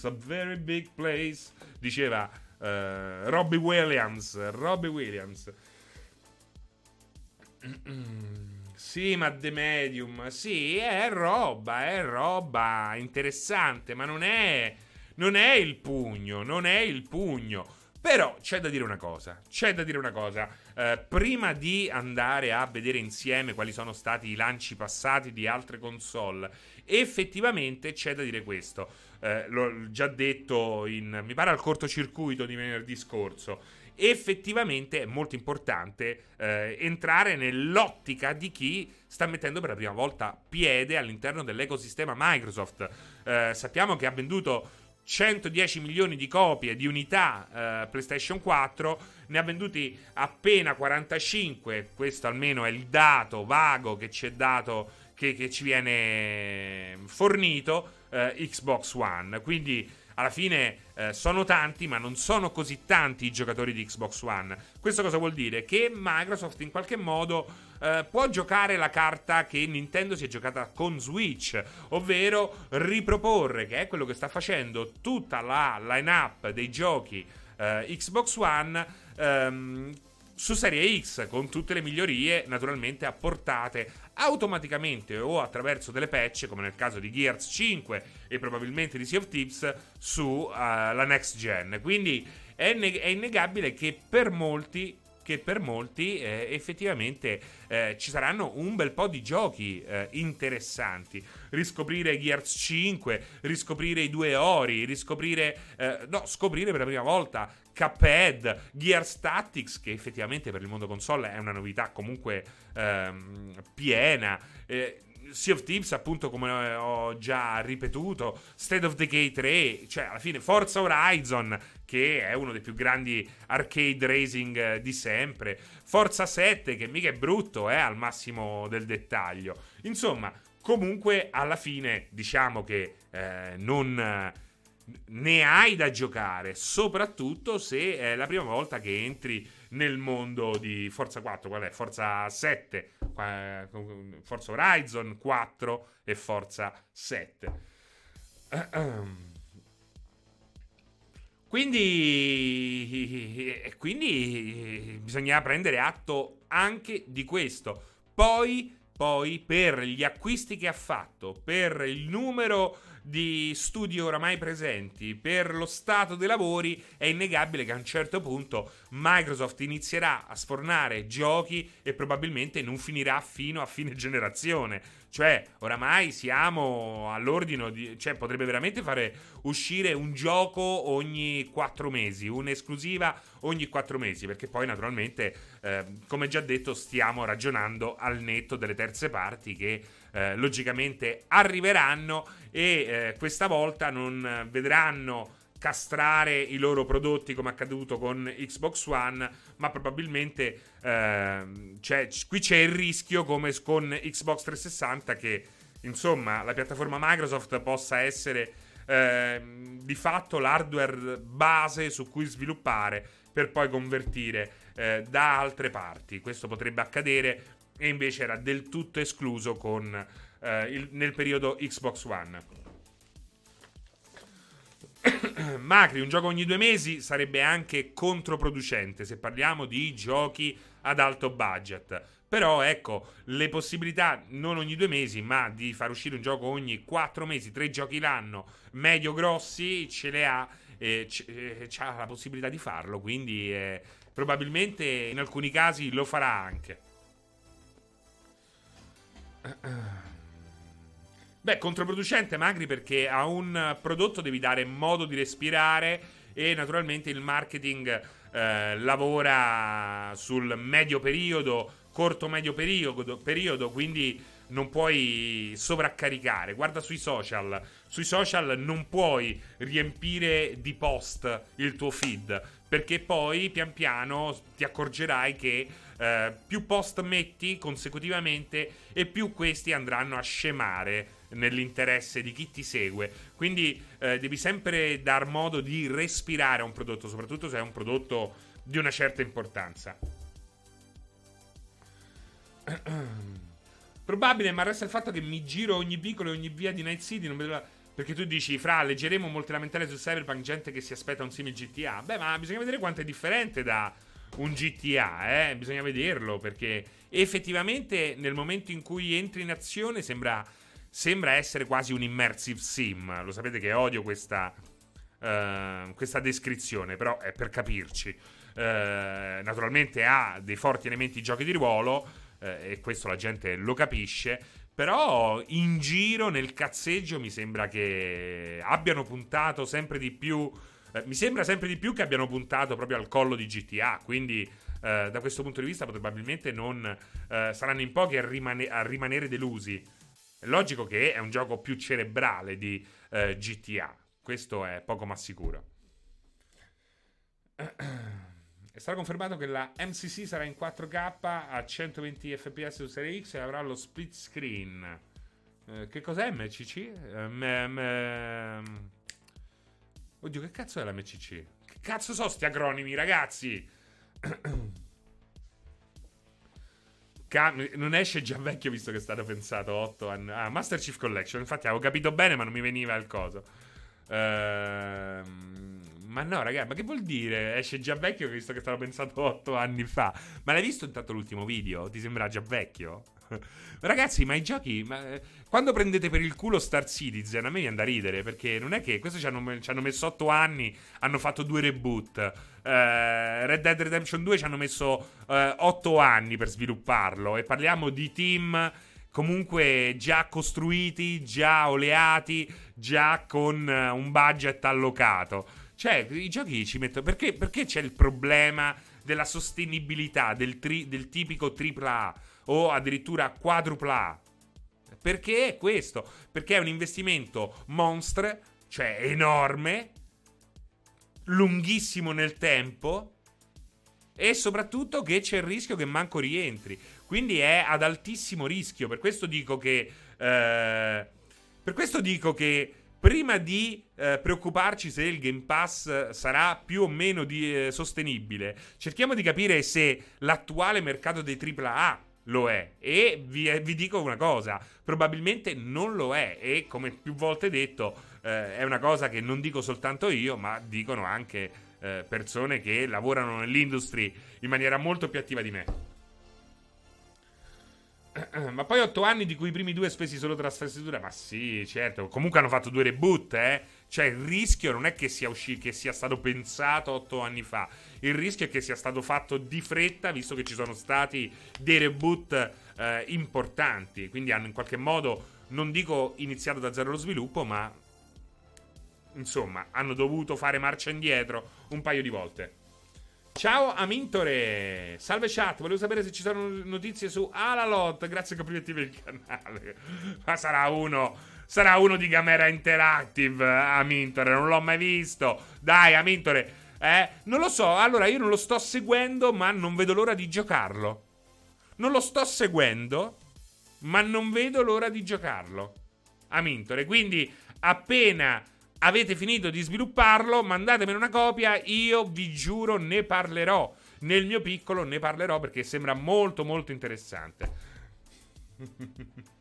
a very big place. Diceva uh, Robbie Williams. Robbie Williams. Sì, ma The Medium. Sì, è roba, è roba interessante, ma non è. Non è il pugno, non è il pugno. Però c'è da dire una cosa. C'è da dire una cosa. Eh, prima di andare a vedere insieme quali sono stati i lanci passati di altre console, effettivamente c'è da dire questo. Eh, l'ho già detto in, mi pare al cortocircuito di venerdì scorso effettivamente è molto importante eh, entrare nell'ottica di chi sta mettendo per la prima volta piede all'interno dell'ecosistema Microsoft. Eh, sappiamo che ha venduto 110 milioni di copie di unità eh, PlayStation 4, ne ha venduti appena 45, questo almeno è il dato vago che ci è dato, che, che ci viene fornito, eh, Xbox One. Quindi alla fine eh, sono tanti, ma non sono così tanti i giocatori di Xbox One. Questo cosa vuol dire? Che Microsoft in qualche modo eh, può giocare la carta che Nintendo si è giocata con Switch, ovvero riproporre, che è quello che sta facendo tutta la line-up dei giochi eh, Xbox One. Ehm, su Serie X con tutte le migliorie naturalmente apportate automaticamente o attraverso delle patch come nel caso di Gears 5 e probabilmente di Sea of Thieves sulla uh, next gen quindi è innegabile che per molti che per molti eh, effettivamente eh, ci saranno un bel po' di giochi eh, interessanti. Riscoprire Gears 5, riscoprire i due Ori, riscoprire, eh, no, scoprire per la prima volta Cuphead, Gears Tactics, che effettivamente per il mondo console è una novità comunque ehm, piena. Eh, sea of Thieves, appunto, come ho già ripetuto, State of Decay 3, cioè alla fine Forza Horizon, che è uno dei più grandi arcade racing eh, di sempre, Forza 7, che mica è brutto, è eh, al massimo del dettaglio. Insomma, comunque, alla fine, diciamo che eh, non ne hai da giocare, soprattutto se è la prima volta che entri nel mondo di Forza 4, qual è? Forza 7, Forza Horizon 4 e Forza 7. Quindi, quindi bisogna prendere atto anche di questo. Poi, poi, per gli acquisti che ha fatto, per il numero di studi oramai presenti per lo stato dei lavori, è innegabile che a un certo punto Microsoft inizierà a sfornare giochi e probabilmente non finirà fino a fine generazione. Cioè, oramai siamo all'ordine di... Cioè, potrebbe veramente fare uscire un gioco ogni quattro mesi, un'esclusiva ogni quattro mesi, perché poi naturalmente, eh, come già detto, stiamo ragionando al netto delle terze parti che eh, logicamente arriveranno e eh, questa volta non vedranno castrare i loro prodotti come accaduto con Xbox One, ma probabilmente eh, c'è, qui c'è il rischio come con Xbox 360 che insomma la piattaforma Microsoft possa essere eh, di fatto l'hardware base su cui sviluppare per poi convertire eh, da altre parti. Questo potrebbe accadere e invece era del tutto escluso con, eh, il, nel periodo Xbox One. Macri, un gioco ogni due mesi sarebbe anche controproducente se parliamo di giochi ad alto budget. Però ecco, le possibilità non ogni due mesi, ma di far uscire un gioco ogni quattro mesi, tre giochi l'anno, medio grossi, ce le ha e ha la possibilità di farlo. Quindi eh, probabilmente in alcuni casi lo farà anche. Beh, controproducente Magri perché a un prodotto devi dare modo di respirare e naturalmente il marketing eh, lavora sul medio periodo, corto-medio periodo, periodo, quindi non puoi sovraccaricare. Guarda sui social, sui social non puoi riempire di post il tuo feed perché poi pian piano ti accorgerai che eh, più post metti consecutivamente e più questi andranno a scemare nell'interesse di chi ti segue. Quindi eh, devi sempre dar modo di respirare a un prodotto, soprattutto se è un prodotto di una certa importanza. Probabile, ma resta il fatto che mi giro ogni vicolo e ogni via di Night City. Non vedo Perché tu dici, fra, leggeremo molte lamentele su Cyberpunk, gente che si aspetta un simile GTA. Beh, ma bisogna vedere quanto è differente da un GTA, eh? Bisogna vederlo, perché effettivamente nel momento in cui entri in azione sembra sembra essere quasi un immersive sim. Lo sapete che odio questa, uh, questa descrizione, però è per capirci. eh, naturalmente ha dei forti elementi di giochi di ruolo eh, e questo la gente lo capisce. Però in giro nel cazzeggio mi sembra che abbiano puntato sempre di più. Eh, mi sembra sempre di più che abbiano puntato proprio al collo di GTA. Quindi, eh, da questo punto di vista, probabilmente non eh, saranno in pochi a, rimane- a, rimanere delusi. È logico che è un gioco più cerebrale di eh, GTA. Questo è poco ma sicuro. È stato confermato che la MCC sarà in 4K a 120 fps su Serie X e avrà lo split screen. Eh, che cos'è MCC? Eh, m- m- Oddio, che cazzo è la MCC? Che cazzo sono sti acronimi, ragazzi? Non esce già vecchio visto che è stato pensato 8 anni. Ah, Master Chief Collection. Infatti avevo capito bene, ma non mi veniva il coso. Ehm. Ma no, ragazzi, ma che vuol dire? Esce già vecchio visto che stavo pensato 8 anni fa. Ma l'hai visto intanto l'ultimo video? Ti sembra già vecchio? Ragazzi, ma i giochi. Ma, eh, quando prendete per il culo Star Citizen, a me viene da ridere. Perché non è che. Questo ci hanno, ci hanno messo 8 anni. Hanno fatto due reboot. Eh, Red Dead Redemption 2 ci hanno messo eh, 8 anni per svilupparlo. E parliamo di team comunque già costruiti, già oleati, già con uh, un budget allocato. Cioè, i giochi ci mettono. Perché, perché c'è il problema della sostenibilità del, tri, del tipico AAA o addirittura quadrupla Perché è questo? Perché è un investimento monstre, cioè enorme, lunghissimo nel tempo e soprattutto che c'è il rischio che manco rientri. Quindi è ad altissimo rischio. Per questo dico che. Eh, per questo dico che prima di eh, preoccuparci se il Game Pass eh, sarà più o meno di, eh, sostenibile, cerchiamo di capire se l'attuale mercato dei AAA lo è. E vi, eh, vi, dico una cosa, probabilmente non lo è. E come più volte detto, eh, è una cosa che non dico soltanto io, ma dicono anche eh, persone che lavorano nell'industry in maniera molto più attiva di me. Ma poi otto anni di cui i primi due spesi solo trasferzitura? Ma sì, certo. Comunque hanno fatto due reboot, eh. Cioè, il rischio non è che sia, usci- che sia stato pensato otto anni fa. Il rischio è che sia stato fatto di fretta, visto che ci sono stati dei reboot eh, importanti. Quindi hanno in qualche modo, non dico iniziato da zero lo sviluppo, ma insomma, hanno dovuto fare marcia indietro un paio di volte. Ciao Amintore, salve chat, volevo sapere se ci sono notizie su Alalot, grazie complimenti per il canale. Ma sarà uno, sarà uno di Gamera Interactive, Amintore, non l'ho mai visto. Dai Amintore, eh, non lo so, allora io non lo sto seguendo, ma non vedo l'ora di giocarlo. Non lo sto seguendo, ma non vedo l'ora di giocarlo. Amintore, quindi appena avete finito di svilupparlo, mandatemene una copia, io vi giuro ne parlerò. Nel mio piccolo ne parlerò perché sembra molto molto interessante.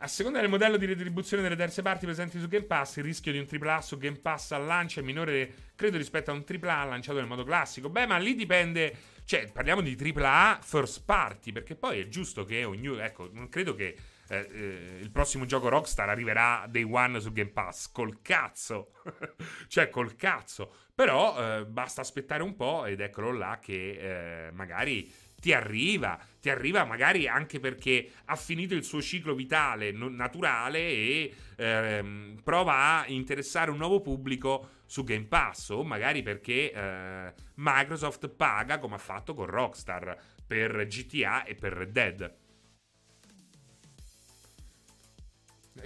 A seconda del modello di retribuzione delle terze parti presenti su Game Pass, il rischio di un AAA su Game Pass al lancio è minore, credo, rispetto a un AAA lanciato nel modo classico. Beh, ma lì dipende. Cioè, parliamo di AAA first party, perché poi è giusto che ognuno. Ecco, non credo che eh, eh, il prossimo gioco Rockstar arriverà day one su Game Pass. Col cazzo. cioè, col cazzo. Però eh, basta aspettare un po' ed eccolo là che eh, magari ti arriva, ti arriva magari anche perché ha finito il suo ciclo vitale naturale e ehm, prova a interessare un nuovo pubblico su Game Pass o magari perché eh, Microsoft paga come ha fatto con Rockstar per GTA e per Red Dead.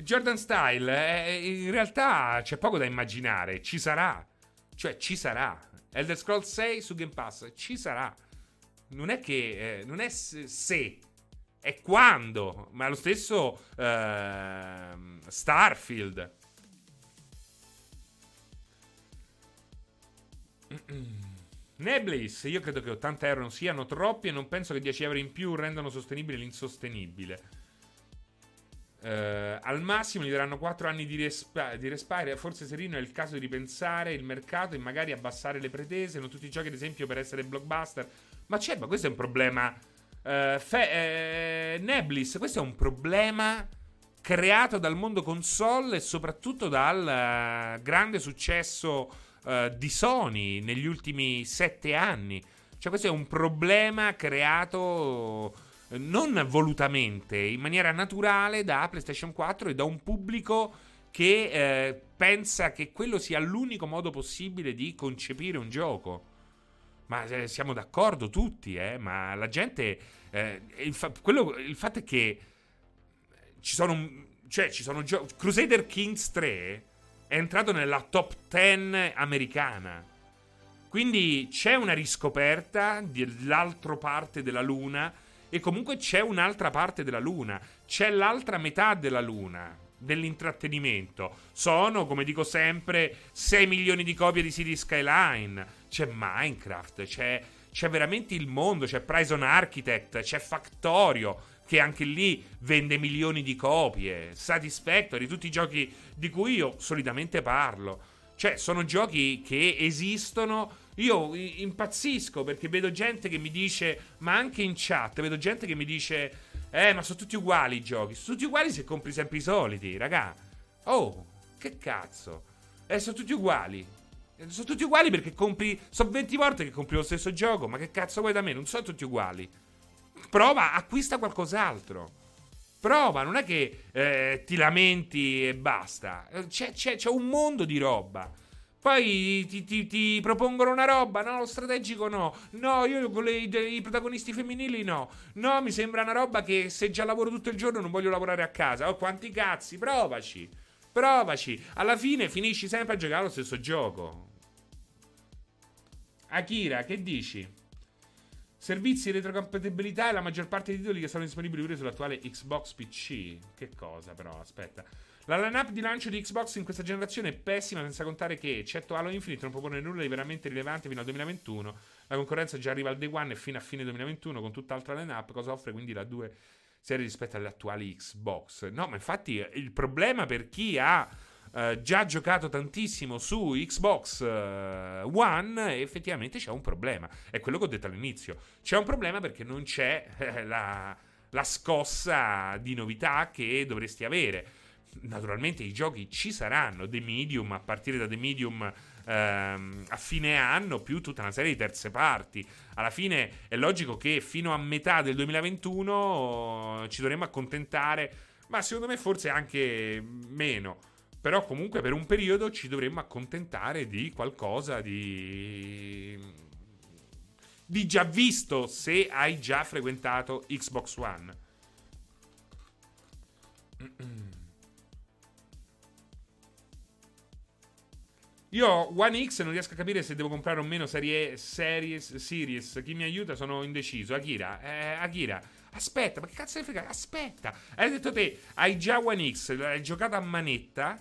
Jordan Style, eh, in realtà c'è poco da immaginare, ci sarà, cioè ci sarà. Elder Scrolls 6 su Game Pass, ci sarà non è che eh, non è se, è quando, ma lo stesso eh, Starfield. Neblis, io credo che 80 euro non siano troppi e non penso che 10 euro in più rendano sostenibile l'insostenibile. Uh, al massimo gli daranno 4 anni di, resp- di respire. Forse Serino è il caso di ripensare il mercato e magari abbassare le pretese. Non tutti i giochi, ad esempio, per essere blockbuster ma c'è, ma questo è un problema. Uh, fe- uh, Neblis, questo è un problema creato dal mondo console e soprattutto dal uh, grande successo uh, di Sony negli ultimi sette anni. Cioè, questo è un problema creato eh, non volutamente, in maniera naturale da PlayStation 4 e da un pubblico che eh, pensa che quello sia l'unico modo possibile di concepire un gioco. Ma eh, siamo d'accordo tutti, eh? Ma la gente. Eh, il, fa- quello, il, fatto è che ci sono. Cioè, ci sono giochi. Crusader Kings 3 è entrato nella top 10 americana. Quindi c'è una riscoperta dell'altra parte della Luna. E comunque c'è un'altra parte della Luna. C'è l'altra metà della Luna dell'intrattenimento. Sono, come dico sempre, 6 milioni di copie di City Skyline c'è Minecraft, c'è, c'è veramente il mondo, c'è Prison Architect, c'è Factorio, che anche lì vende milioni di copie, Satisfactory, tutti i giochi di cui io solitamente parlo. Cioè, sono giochi che esistono. Io impazzisco perché vedo gente che mi dice, ma anche in chat, vedo gente che mi dice, eh, ma sono tutti uguali i giochi. Sono tutti uguali se compri sempre i soliti, raga. Oh, che cazzo. Eh, sono tutti uguali. Sono tutti uguali perché compri. Sono 20 volte che compri lo stesso gioco. Ma che cazzo vuoi da me? Non sono tutti uguali. Prova, acquista qualcos'altro. Prova, non è che eh, ti lamenti e basta. Eh, c'è, c'è, c'è, un mondo di roba. Poi ti, ti, ti, propongono una roba, no? Lo strategico no. No, io con le, i protagonisti femminili no. No, mi sembra una roba che se già lavoro tutto il giorno non voglio lavorare a casa. Oh, quanti cazzi, provaci. Provaci. Alla fine finisci sempre a giocare lo stesso gioco. Akira, che dici? Servizi retrocompatibilità e la maggior parte dei titoli che sono disponibili pure sull'attuale Xbox PC. Che cosa, però? Aspetta. La lineup di lancio di Xbox in questa generazione è pessima, senza contare che, eccetto Halo Infinite, non propone nulla di veramente rilevante fino al 2021. La concorrenza già arriva al day one e fino a fine 2021 con tutt'altra lineup. Cosa offre quindi la 2 serie rispetto alle attuali Xbox? No, ma infatti il problema per chi ha Uh, già giocato tantissimo su Xbox uh, One, effettivamente c'è un problema. È quello che ho detto all'inizio. C'è un problema perché non c'è eh, la, la, scossa di novità che dovresti avere. Naturalmente i giochi ci saranno, The Medium, a partire da The Medium ehm, a fine anno, più tutta una serie di terze parti. Alla fine è logico che fino a metà del 2021 ci dovremmo accontentare, ma secondo me forse anche meno però comunque per un periodo ci dovremmo accontentare di qualcosa di... di già visto se hai già frequentato Xbox One. Io One X non riesco a capire se devo comprare o meno serie Series Series. Chi mi aiuta? Sono indeciso. Akira, eh, Akira, aspetta, ma che cazzo ne frega? Aspetta. Hai detto te, hai già One X, l'hai giocato a manetta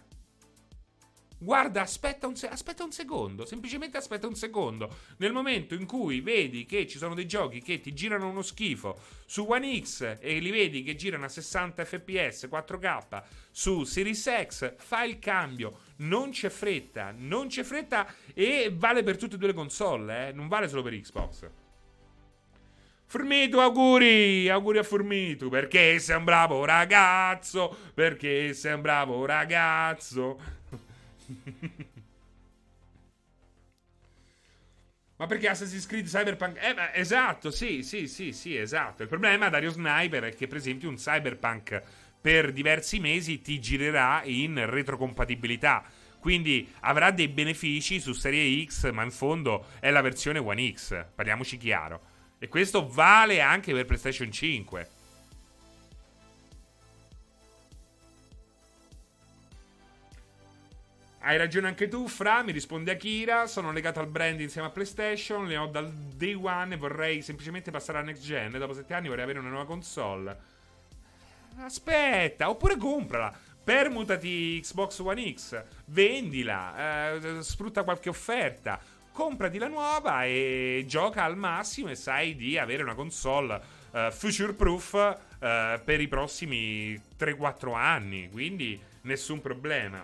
Guarda, aspetta un, se- aspetta un, secondo, semplicemente aspetta un secondo. Nel momento in cui vedi che ci sono dei giochi che ti girano uno schifo su One X e li vedi che girano a 60 fps 4K su Series X, fai il cambio. Non c'è fretta, non c'è fretta e vale per tutte e due le console, eh? non vale solo per Xbox. Formitu, auguri, auguri a Formitu, perché sei un bravo ragazzo, perché sei un bravo ragazzo. Ma perché Assassin's Creed Cyberpunk? Eh, ma esatto, sì, sì, sì, sì, esatto. Il problema, Dario Sniper, è che per esempio un Cyberpunk per diversi mesi ti girerà in retrocompatibilità. Quindi avrà dei benefici su Serie X, ma in fondo è la versione One X, parliamoci chiaro. E questo vale anche per PlayStation 5. Hai ragione anche tu, Fra, mi risponde Akira. Sono legato al brand insieme a PlayStation. Le ho dal day one e vorrei semplicemente passare alla next gen. Dopo sette anni vorrei avere una nuova console. Aspetta, oppure comprala. Permutati Xbox One X, vendila, eh, sfrutta qualche offerta, comprati la nuova e gioca al massimo e sai di avere una console uh, future proof uh, per i prossimi 3-4 anni, quindi nessun problema.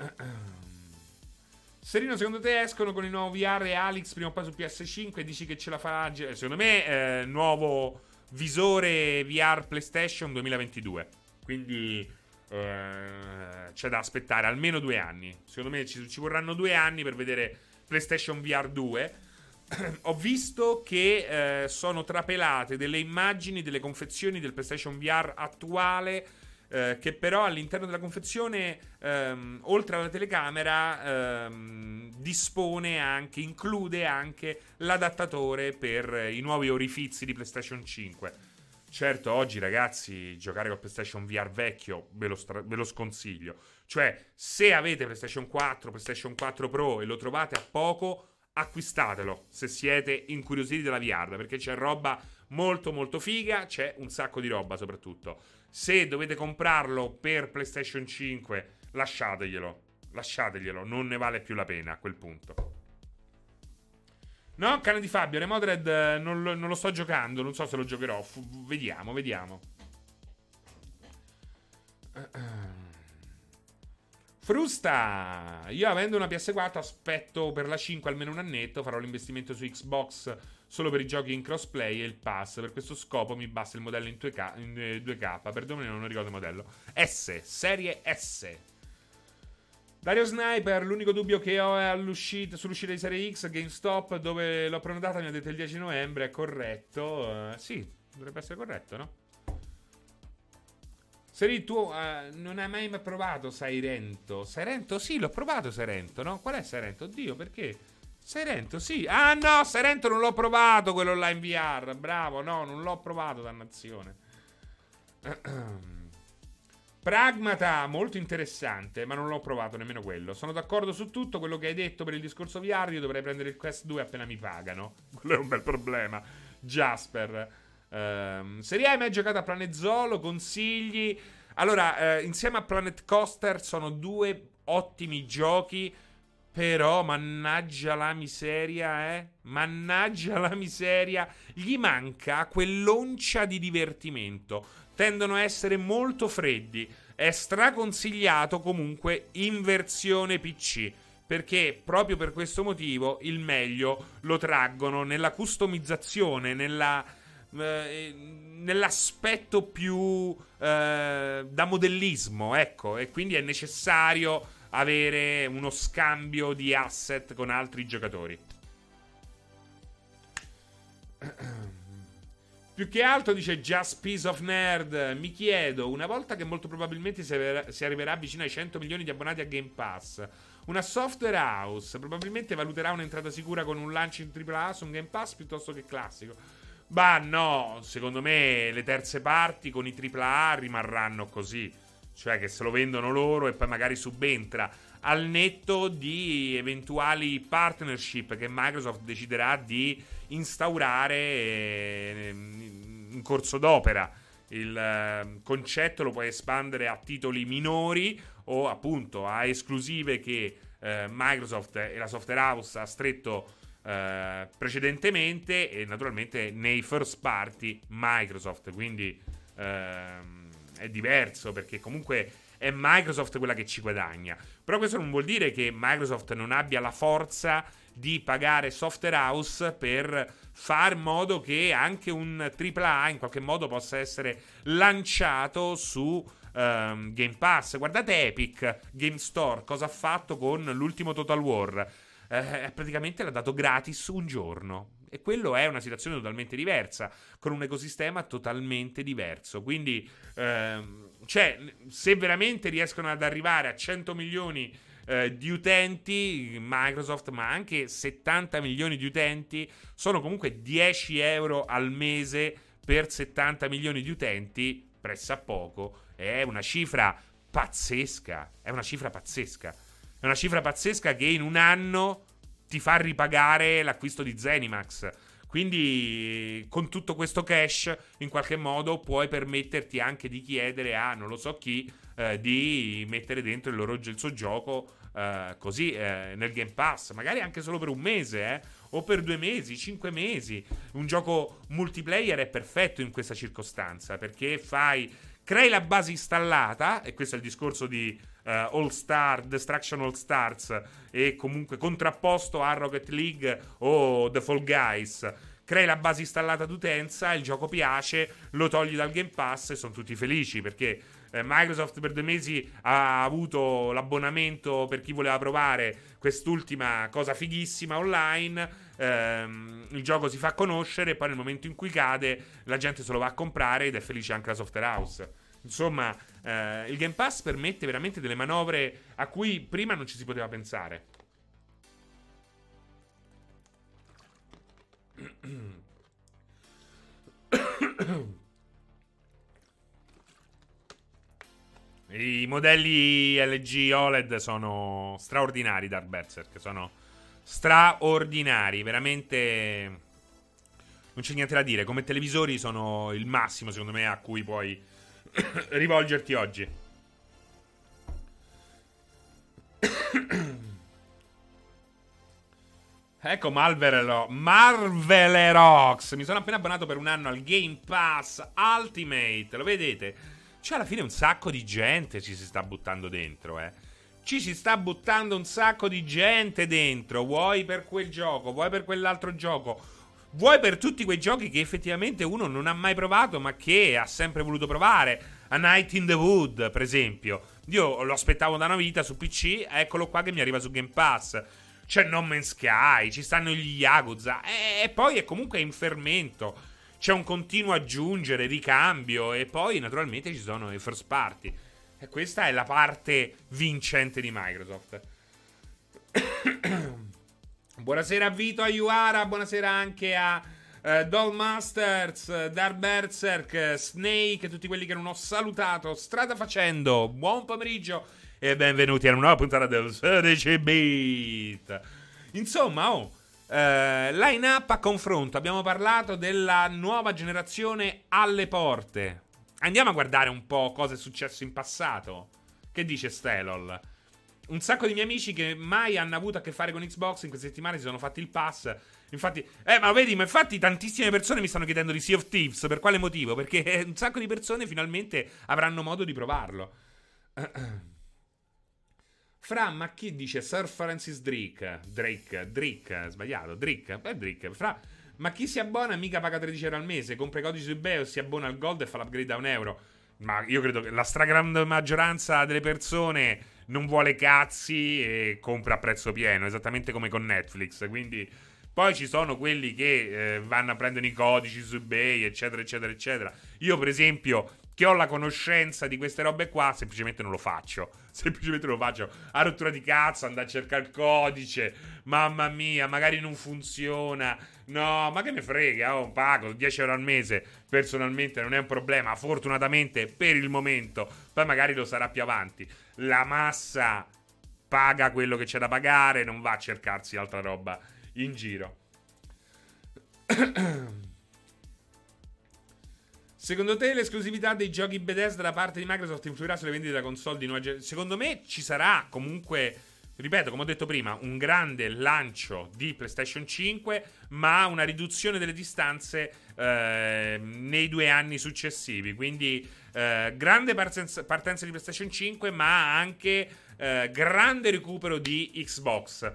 Serino, secondo te escono con i nuovi VR e Alex prima o poi su PS5 e dici che ce la farà? Secondo me, eh, nuovo visore VR PlayStation 2022. Quindi eh, c'è da aspettare almeno due anni. Secondo me ci, ci vorranno due anni per vedere PlayStation VR 2. Ho visto che eh, sono trapelate delle immagini delle confezioni del PlayStation VR attuale eh, che però all'interno della confezione, ehm, oltre alla telecamera, ehm, dispone anche, include anche l'adattatore per i nuovi orifizi di PlayStation 5. Certo, oggi ragazzi, giocare con PlayStation VR vecchio ve lo, stra- ve lo sconsiglio. Cioè, se avete PlayStation 4, PlayStation 4 Pro e lo trovate a poco, acquistatelo se siete incuriositi della VR, perché c'è roba molto molto figa, c'è un sacco di roba soprattutto. Se dovete comprarlo per PlayStation 5, lasciateglielo. Lasciateglielo, non ne vale più la pena a quel punto. No, cane di Fabio, Remodered eh, non, non lo sto giocando, non so se lo giocherò. F- vediamo, vediamo. Frusta! Io avendo una PS4 aspetto per la 5 almeno un annetto, farò l'investimento su Xbox solo per i giochi in crossplay e il pass. Per questo scopo mi basta il modello in 2K. In 2K. Eh, Perdonami, non ricordo il modello. S, serie S. Dario Sniper, l'unico dubbio che ho è sull'uscita di Serie X, GameStop, dove l'ho prenotata, mi ha detto il 10 novembre, è corretto. Uh, sì, dovrebbe essere corretto, no? Seri, tu uh, non hai mai provato Sairento? Sairento? Sì, l'ho provato Sairento, no? Qual è Sairento? Oddio, perché? Serento, sì. Ah no, Serento non l'ho provato quello là in VR. Bravo, no, non l'ho provato, dannazione. Pragmata, molto interessante, ma non l'ho provato nemmeno quello. Sono d'accordo su tutto quello che hai detto per il discorso VR. Io dovrei prendere il Quest 2 appena mi pagano. Quello è un bel problema. Jasper. Um, se hai mai giocato a Planet Zoo, lo consigli. Allora, eh, insieme a Planet Coaster sono due ottimi giochi però, mannaggia la miseria, eh? Mannaggia la miseria. Gli manca quell'oncia di divertimento. Tendono a essere molto freddi. È straconsigliato comunque in versione PC. Perché proprio per questo motivo il meglio lo traggono nella customizzazione, nella, eh, nell'aspetto più eh, da modellismo, ecco. E quindi è necessario avere uno scambio di asset con altri giocatori. Più che altro dice Just Piece of Nerd. Mi chiedo, una volta che molto probabilmente si arriverà vicino ai 100 milioni di abbonati a Game Pass, una software house probabilmente valuterà un'entrata sicura con un lancio in AAA su un Game Pass piuttosto che classico. Bah, no, secondo me le terze parti con i AAA rimarranno così cioè che se lo vendono loro e poi magari subentra al netto di eventuali partnership che Microsoft deciderà di instaurare eh, in corso d'opera. Il eh, concetto lo puoi espandere a titoli minori o appunto a esclusive che eh, Microsoft e la software house ha stretto precedentemente e naturalmente nei first party Microsoft. Quindi ehm, è diverso perché comunque è Microsoft quella che ci guadagna. Però questo non vuol dire che Microsoft non abbia la forza di pagare software house per far modo che anche un AAA in qualche modo possa essere lanciato su um, Game Pass. Guardate Epic Game Store cosa ha fatto con l'ultimo Total War. Eh, praticamente l'ha dato gratis un giorno. E quello è una situazione totalmente diversa, con un ecosistema totalmente diverso. Quindi, ehm, cioè, se veramente riescono ad arrivare a 100 milioni eh, di utenti, Microsoft, ma anche 70 milioni di utenti, sono comunque 10 euro al mese per 70 milioni di utenti, pressa poco. È una cifra pazzesca. È una cifra pazzesca. È una cifra pazzesca che in un anno ti fa ripagare l'acquisto di Zenimax. Quindi con tutto questo cash in qualche modo puoi permetterti anche di chiedere a non lo so chi eh, di mettere dentro il, loro, il suo gioco eh, così eh, nel Game Pass, magari anche solo per un mese eh, o per due mesi, cinque mesi. Un gioco multiplayer è perfetto in questa circostanza perché fai crei la base installata e questo è il discorso di uh, All Star, Destruction All Stars e comunque contrapposto a Rocket League o The Fall Guys. crei la base installata d'utenza, il gioco piace, lo togli dal Game Pass e sono tutti felici perché eh, Microsoft per due mesi ha avuto l'abbonamento per chi voleva provare quest'ultima cosa fighissima online. Ehm, il gioco si fa conoscere e poi nel momento in cui cade la gente se lo va a comprare ed è felice anche la software house. Insomma, eh, il Game Pass permette veramente delle manovre a cui prima non ci si poteva pensare. I modelli LG OLED sono straordinari, Dark Berserk. Sono straordinari, veramente. Non c'è niente da dire. Come televisori sono il massimo, secondo me, a cui puoi rivolgerti oggi. ecco Marvelero, Marvelerox. Mi sono appena abbonato per un anno al Game Pass Ultimate. Lo vedete? Cioè, alla fine un sacco di gente ci si sta buttando dentro, eh. Ci si sta buttando un sacco di gente dentro. Vuoi per quel gioco, vuoi per quell'altro gioco. Vuoi per tutti quei giochi che effettivamente uno non ha mai provato, ma che ha sempre voluto provare. A Night in the Wood, per esempio. Io lo aspettavo da una vita su PC, eccolo qua che mi arriva su Game Pass. C'è No Man's Sky, ci stanno gli Yakuza. E poi è comunque in fermento c'è un continuo aggiungere, ricambio e poi naturalmente ci sono i first party. E questa è la parte vincente di Microsoft. Buonasera a Vito, a Yuara, buonasera anche a uh, Doll Masters, Dark Berserk, Snake, tutti quelli che non ho salutato strada facendo. Buon pomeriggio e benvenuti a una nuova puntata del 16 bit. Insomma, oh, Uh, line up a confronto. Abbiamo parlato della nuova generazione alle porte. Andiamo a guardare un po' cosa è successo in passato. Che dice Stelol? Un sacco di miei amici che mai hanno avuto a che fare con Xbox in queste settimane si sono fatti il pass. Infatti, eh, ma vedi, ma infatti tantissime persone mi stanno chiedendo di Sea of Thieves. Per quale motivo? Perché un sacco di persone finalmente avranno modo di provarlo. Fra, ma chi dice Sir Francis Drake? Drake, Drake, sbagliato, Drake, è Drake. Fra, ma chi si abbona mica paga 13 euro al mese, compra i codici su eBay o si abbona al Gold e fa l'upgrade a un euro. Ma io credo che la stragrande maggioranza delle persone non vuole cazzi e compra a prezzo pieno, esattamente come con Netflix. Quindi poi ci sono quelli che eh, vanno a prendere i codici su eBay, eccetera, eccetera, eccetera. Io, per esempio, che ho la conoscenza di queste robe qua, semplicemente non lo faccio. Semplicemente non lo faccio. A rottura di cazzo, andare a cercare il codice. Mamma mia, magari non funziona. No, ma che ne frega, oh, pago 10 euro al mese. Personalmente non è un problema. Fortunatamente per il momento. Poi magari lo sarà più avanti. La massa paga quello che c'è da pagare, non va a cercarsi altra roba in giro. Secondo te l'esclusività dei giochi Bethesda da parte di Microsoft influirà sulle vendite da console di nuova generazione? Secondo me ci sarà comunque, ripeto, come ho detto prima, un grande lancio di PlayStation 5, ma una riduzione delle distanze eh, nei due anni successivi. Quindi eh, grande partenza, partenza, di PlayStation 5, ma anche eh, grande recupero di Xbox.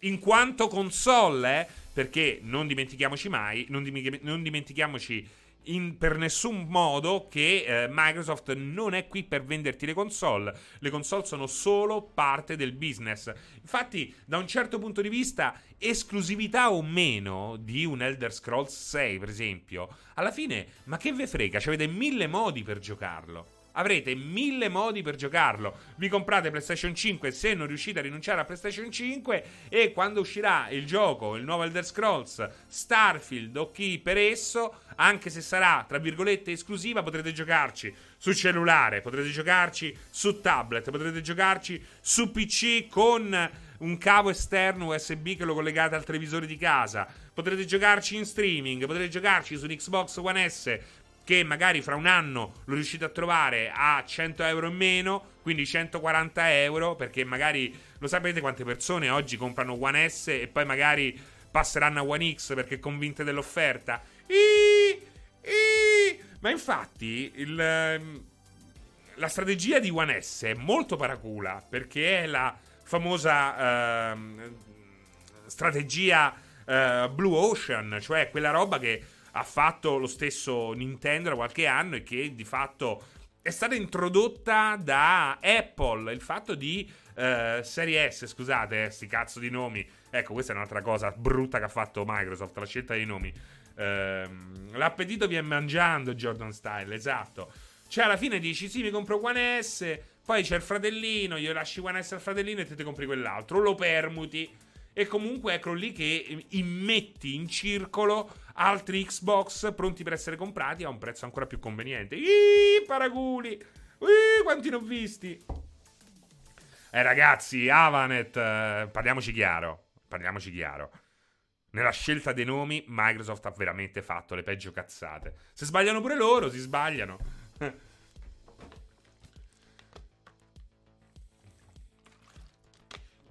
In quanto console, eh, perché non dimentichiamoci mai, non, non dimentichiamoci in, per nessun modo che eh, Microsoft non è qui per venderti le console. Le console sono solo parte del business. Infatti, da un certo punto di vista, esclusività o meno di un Elder Scrolls 6, per esempio, alla fine, ma che ve frega? Ci avete mille modi per giocarlo. Avrete mille modi per giocarlo. Vi comprate PlayStation 5 se non riuscite a rinunciare a PlayStation 5 e quando uscirà il gioco, il nuovo Elder Scrolls, Starfield o chi per esso, anche se sarà tra virgolette esclusiva, potrete giocarci su cellulare, potrete giocarci su tablet, potrete giocarci su PC con un cavo esterno USB che lo collegate al televisore di casa. Potrete giocarci in streaming, potrete giocarci su Xbox One S, che magari fra un anno lo riuscite a trovare a 100 euro in meno, quindi 140 euro, perché magari lo sapete quante persone oggi comprano One S e poi magari passeranno a One X perché convinte dell'offerta. Iii, iii. Ma infatti il, ehm, la strategia di One S è molto paracula perché è la famosa uh, strategia uh, Blue Ocean, cioè quella roba che ha fatto lo stesso Nintendo da qualche anno e che di fatto è stata introdotta da Apple. Il fatto di uh, Serie S, scusate, eh, sti cazzo di nomi. Ecco, questa è un'altra cosa brutta che ha fatto Microsoft, la scelta dei nomi. Uh, l'appetito viene mangiando Jordan Style, esatto. Cioè, alla fine dici: Sì, mi compro One S. Poi c'è il fratellino, io lasci One S al fratellino e te ti compri quell'altro. Lo permuti. E comunque ecco lì che immetti in circolo altri Xbox pronti per essere comprati a un prezzo ancora più conveniente. Iii, paraguli! Iii, quanti ne ho visti? Eh ragazzi, Avanet, eh, parliamoci chiaro. Parliamoci chiaro. Nella scelta dei nomi, Microsoft ha veramente fatto le peggio cazzate. Se sbagliano pure loro, si sbagliano.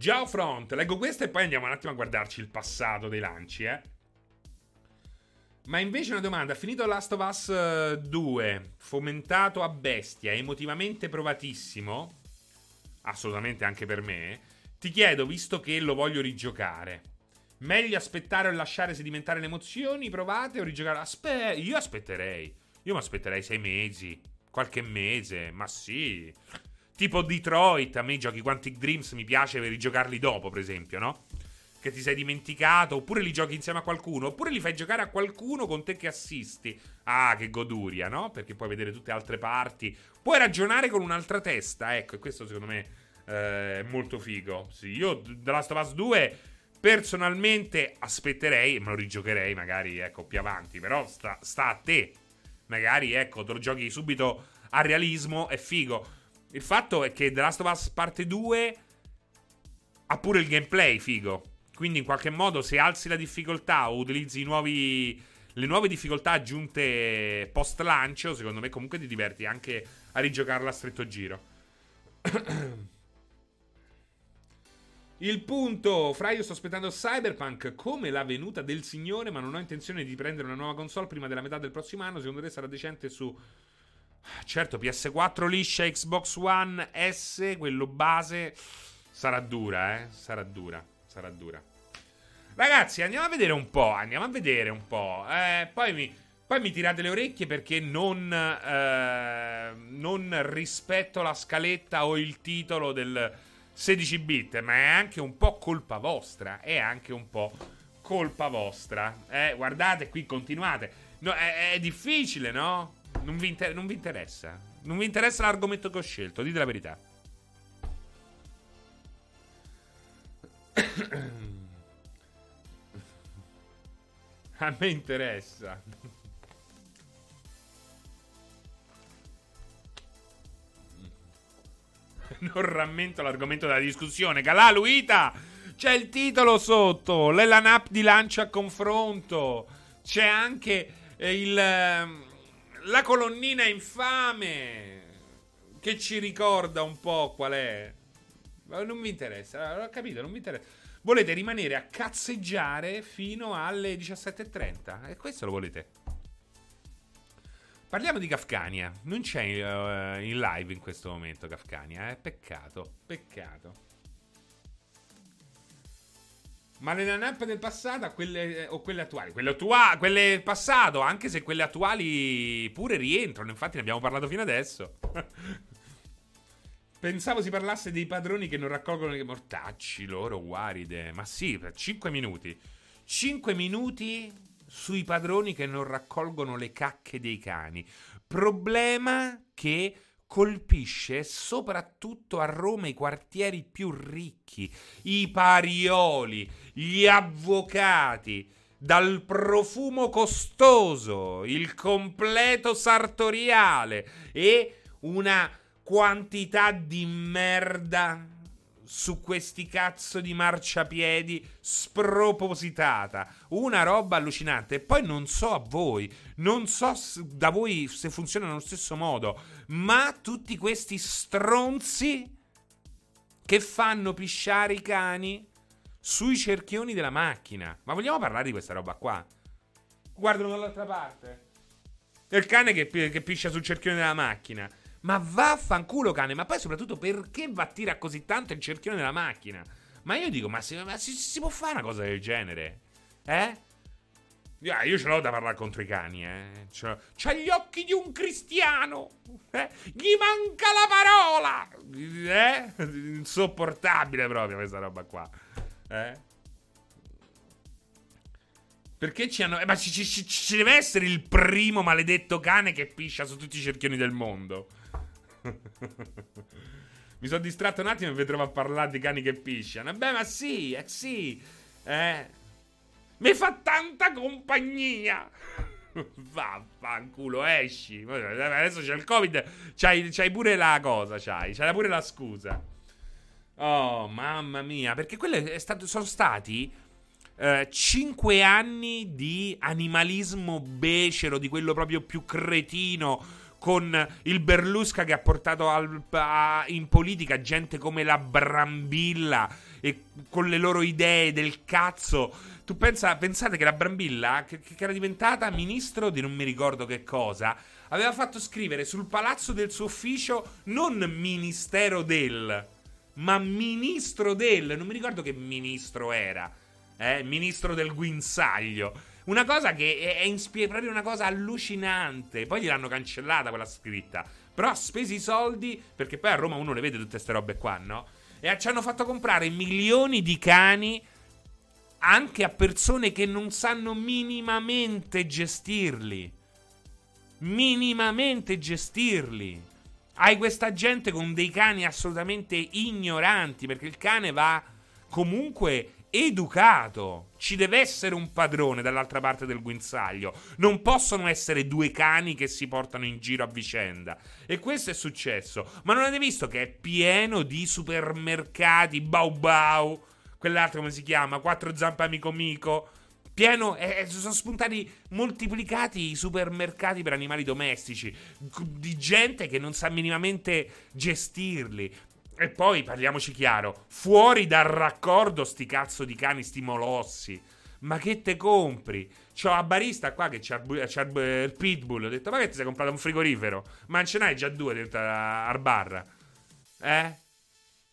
Geofront, leggo questo e poi andiamo un attimo a guardarci il passato dei lanci, eh. Ma invece una domanda, finito Last of Us 2, eh, fomentato a bestia, emotivamente provatissimo, assolutamente anche per me, ti chiedo, visto che lo voglio rigiocare, meglio aspettare o lasciare sedimentare le emozioni provate o rigiocare? Aspe- io aspetterei, io mi aspetterei sei mesi, qualche mese, ma sì. Tipo Detroit, a me i giochi Quantic Dreams mi piace per rigiocarli dopo, per esempio, no? Che ti sei dimenticato, oppure li giochi insieme a qualcuno, oppure li fai giocare a qualcuno con te che assisti. Ah, che goduria, no? Perché puoi vedere tutte altre parti. Puoi ragionare con un'altra testa, ecco, e questo secondo me eh, è molto figo. Sì, io The Last of Us 2 personalmente aspetterei, me lo rigiocherei magari, ecco, più avanti, però sta, sta a te. Magari, ecco, te lo giochi subito a realismo, è figo. Il fatto è che The Last of Us Parte 2 ha pure il gameplay figo. Quindi in qualche modo se alzi la difficoltà o utilizzi nuovi, le nuove difficoltà aggiunte post lancio, secondo me comunque ti diverti anche a rigiocarla a stretto giro. Il punto, fra io sto aspettando Cyberpunk come la venuta del signore, ma non ho intenzione di prendere una nuova console prima della metà del prossimo anno. Secondo te sarà decente su Certo, PS4 liscia, Xbox One S, quello base, sarà dura, eh? Sarà dura, sarà dura. Ragazzi, andiamo a vedere un po', andiamo a vedere un po'. Eh, poi, mi, poi mi tirate le orecchie perché non, eh, non rispetto la scaletta o il titolo del 16 bit, ma è anche un po' colpa vostra, è anche un po' colpa vostra. Eh, guardate qui, continuate. No, è, è difficile, no? Non vi, inter- non vi interessa. Non vi interessa l'argomento che ho scelto, dite la verità. A me interessa. Non rammento l'argomento della discussione. Galà, Luita! C'è il titolo sotto. L'Elanap di lancia a confronto. C'è anche il ehm, la colonnina infame che ci ricorda un po' qual è. Non mi interessa, ho capito, non mi interessa. Volete rimanere a cazzeggiare fino alle 17.30 e questo lo volete. Parliamo di Kafkania. Non c'è uh, in live in questo momento Kafkania, eh? Peccato, peccato. Ma le line-up del passato quelle, o quelle attuali? Quelle, attua- quelle del passato, anche se quelle attuali pure rientrano. Infatti ne abbiamo parlato fino adesso. Pensavo si parlasse dei padroni che non raccolgono i mortacci, loro, guaride. Ma sì, per 5 minuti. 5 minuti sui padroni che non raccolgono le cacche dei cani. Problema che colpisce soprattutto a Roma i quartieri più ricchi, i parioli, gli avvocati, dal profumo costoso, il completo sartoriale e una quantità di merda su questi cazzo di marciapiedi spropositata. Una roba allucinante. E poi non so a voi, non so da voi se funziona nello stesso modo, ma tutti questi stronzi che fanno pisciare i cani sui cerchioni della macchina. Ma vogliamo parlare di questa roba qua? Guardano dall'altra parte. Il cane che, che piscia sul cerchione della macchina. Ma vaffanculo cane, ma poi soprattutto perché va a tirare così tanto il cerchione della macchina? Ma io dico, ma, si, ma si, si, può fare una cosa del genere? Eh? Ah, io ce l'ho da parlare contro i cani, eh. C'ha, gli occhi di un cristiano. Eh? Gli manca la parola. Eh? Insopportabile proprio questa roba qua. Eh? Perché ci hanno. Eh, ma ci, ci, ci, deve essere il primo maledetto cane che piscia su tutti i cerchioni del mondo. Mi sono distratto un attimo e vi a parlare di cani che pisciano. Beh, ma sì, eh sì. Eh. Mi fa tanta compagnia. Vaffanculo, esci. Adesso c'è il Covid. C'hai, c'hai pure la cosa. C'hai, c'hai pure la scusa. Oh, mamma mia. Perché quelli sono stati. Uh, cinque anni di animalismo becero, di quello proprio più cretino, con il Berlusca che ha portato al, a, in politica gente come la Brambilla e con le loro idee del cazzo tu pensa, pensate che la Brambilla, che, che, era diventata ministro di non mi ricordo che cosa, aveva fatto scrivere sul palazzo del suo ufficio non ministero del, ma ministro del, non mi ricordo che ministro era, eh, ministro del guinzaglio. Una cosa che è, è inspir- proprio una cosa allucinante. Poi gliel'hanno cancellata quella scritta. Però ha speso i soldi, perché poi a Roma uno le vede tutte queste robe qua, no? E ci hanno fatto comprare milioni di cani anche a persone che non sanno minimamente gestirli. Minimamente gestirli. Hai questa gente con dei cani assolutamente ignoranti, perché il cane va comunque educato. Ci deve essere un padrone dall'altra parte del guinzaglio. Non possono essere due cani che si portano in giro a vicenda. E questo è successo. Ma non avete visto che è pieno di supermercati bau bau quell'altro come si chiama? Quattro zampe amico mico. Pieno, eh, sono spuntati moltiplicati i supermercati per animali domestici di gente che non sa minimamente gestirli. E poi parliamoci chiaro: fuori dal raccordo sti cazzo di cani, sti molossi. Ma che te compri? C'ho la barista qua che c'ha, c'ha il pitbull. Ho detto, ma che ti sei comprato un frigorifero? Ma ce n'hai già due dentro al bar? Eh?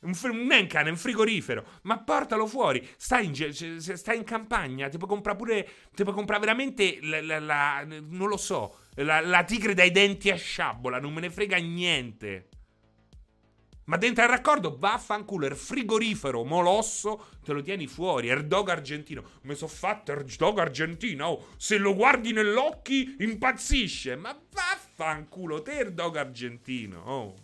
Un, fr- un cane, è un frigorifero. Ma portalo fuori. Stai in, stai in campagna. Ti puoi comprare pure. Ti puoi comprare veramente. La, la, la, non lo so. La, tigre dai denti a sciabola. Non me ne frega niente. Ma dentro al raccordo, vaffanculo. Il frigorifero molosso. Te lo tieni fuori. Erdog argentino. Mi sono fatto Erdog argentino. Oh, se lo guardi nell'occhio, impazzisce. Ma vaffanculo. Te Erdog argentino. Oh.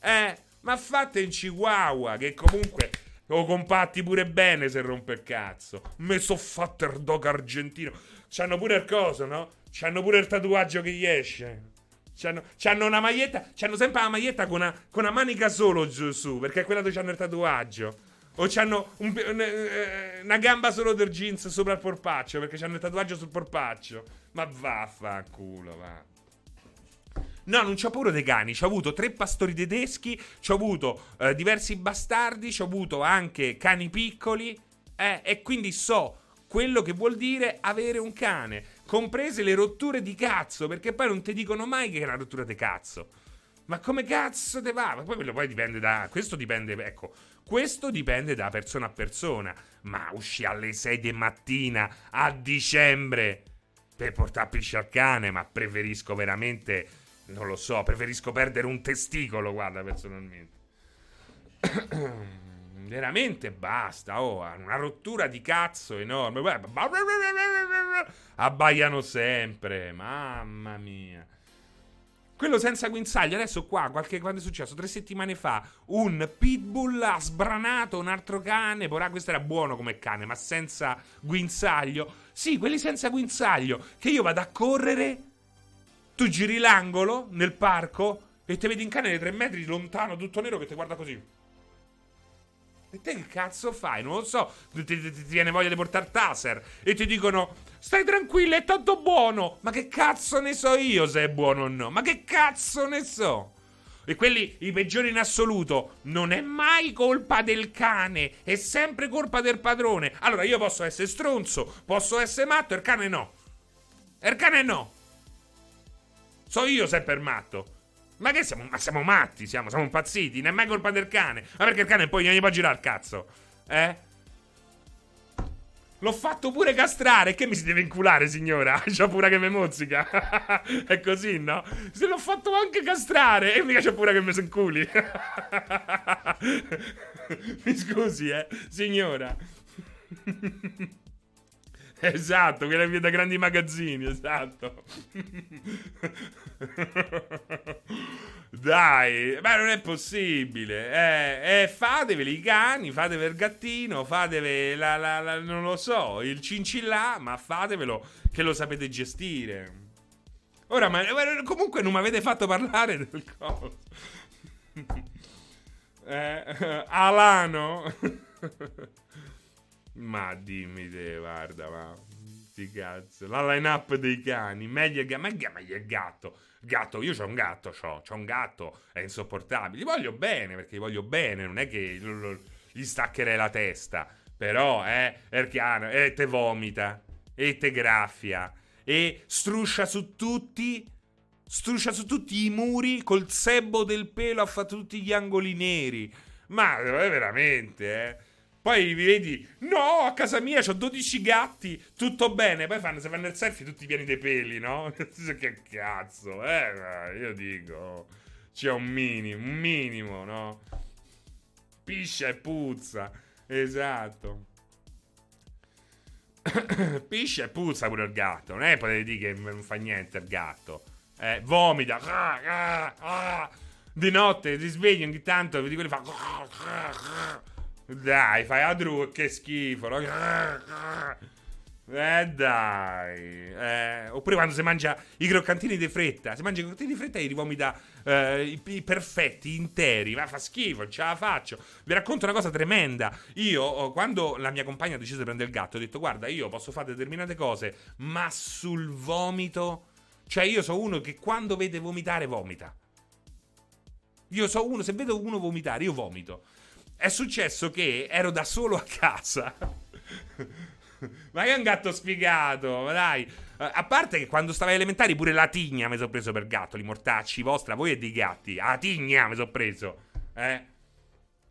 Eh. Ma fate in Chihuahua, che comunque lo compatti pure bene se rompe il cazzo. Me so fatto il dog argentino. C'hanno pure il coso, no? C'hanno pure il tatuaggio che gli esce. C'hanno, c'hanno una maglietta. C'hanno sempre la maglietta con una, con una manica solo giù su. Perché è quella dove c'hanno il tatuaggio. O c'hanno un, eh, una gamba solo del jeans sopra il porpaccio. Perché c'hanno il tatuaggio sul porpaccio. Ma vaffanculo, va. No, non c'ho paura dei cani. C'ho avuto tre pastori tedeschi, c'ho avuto eh, diversi bastardi, c'ho avuto anche cani piccoli. Eh, e quindi so quello che vuol dire avere un cane, comprese le rotture di cazzo, perché poi non ti dicono mai che è una rottura di cazzo. Ma come cazzo te va? Ma poi, poi dipende da. Questo dipende. Ecco, questo dipende da persona a persona. Ma usci alle 6 di mattina a dicembre per portare pesce al cane, ma preferisco veramente non lo so, preferisco perdere un testicolo, guarda, personalmente. Veramente basta, oh, una rottura di cazzo enorme. Abbaiano sempre, mamma mia. Quello senza guinzaglio, adesso qua, qualche, quando è successo? Tre settimane fa, un pitbull ha sbranato un altro cane. Porà, questo era buono come cane, ma senza guinzaglio. Sì, quelli senza guinzaglio. Che io vado a correre tu giri l'angolo nel parco e ti vedi in cane di tre metri lontano, tutto nero, che ti guarda così. E te che cazzo fai? Non lo so. Ti, ti, ti viene voglia di portare taser. E ti dicono: Stai tranquillo, è tanto buono. Ma che cazzo ne so io se è buono o no? Ma che cazzo ne so? E quelli, i peggiori in assoluto, non è mai colpa del cane, è sempre colpa del padrone. Allora io posso essere stronzo, posso essere matto, il cane no. Il cane no. So io se è per matto. Ma che siamo? Ma siamo matti, siamo, siamo impazziti. Non è mai colpa del cane. Ma perché il cane poi non gli può girare il cazzo? Eh? L'ho fatto pure castrare. Che mi si deve inculare, signora? C'ho pure che mi mozzica. È così, no? Se l'ho fatto anche castrare. E mica c'ho pure che mi si inculi. mi scusi, eh, signora. Esatto, quella via da grandi magazzini, esatto. Dai, ma non è possibile. Eh, eh, fateveli i cani, fatevi il gattino, fatevi la, la, la, non lo so, il cincillà, ma fatevelo che lo sapete gestire. Ora, ma comunque non mi avete fatto parlare del coso. Eh, Alano. Ma dimmi te, guarda, ma... Sti cazzo. La line-up dei cani. Meglio gatto. Ma meglio il gatto. Gatto, io c'ho un gatto, c'ho, c'ho un gatto, è insopportabile. Gli voglio bene, perché gli voglio bene, non è che gli staccherei la testa. Però, eh, Erchiano, e te vomita, e te graffia, e struscia su tutti, struscia su tutti i muri col sebo del pelo, ha fatto tutti gli angoli neri. Ma è veramente, eh. Poi vi vedi, no, a casa mia ho 12 gatti, tutto bene. Poi fanno, se fanno il selfie tutti pieni dei peli, no? che cazzo, eh, io dico, c'è un minimo, un minimo, no? Piscia e puzza, esatto. Piscia e puzza pure il gatto, non è potete dire che non fa niente il gatto. Eh, vomita, di notte si sveglia ogni tanto, vedi quelli fa... Dai, fai a Drew, che schifo. No? Eh dai. Eh, oppure quando si mangia i croccantini di fretta. Si mangia i croccantini di fretta e li vomita eh, i, i, perfetti, interi. Ma fa schifo, ce la faccio. Vi racconto una cosa tremenda. Io, oh, quando la mia compagna ha deciso di prendere il gatto, ho detto: Guarda, io posso fare determinate cose, ma sul vomito. Cioè, io sono uno che quando vede vomitare, vomita. Io so uno, se vedo uno vomitare, io vomito. È successo che ero da solo a casa. ma che è un gatto sfigato, dai. Uh, a parte che quando stavo ai elementari pure la tigna mi sono preso per gatto, li mortacci vostra, voi e dei gatti. La tigna mi sono preso. Eh.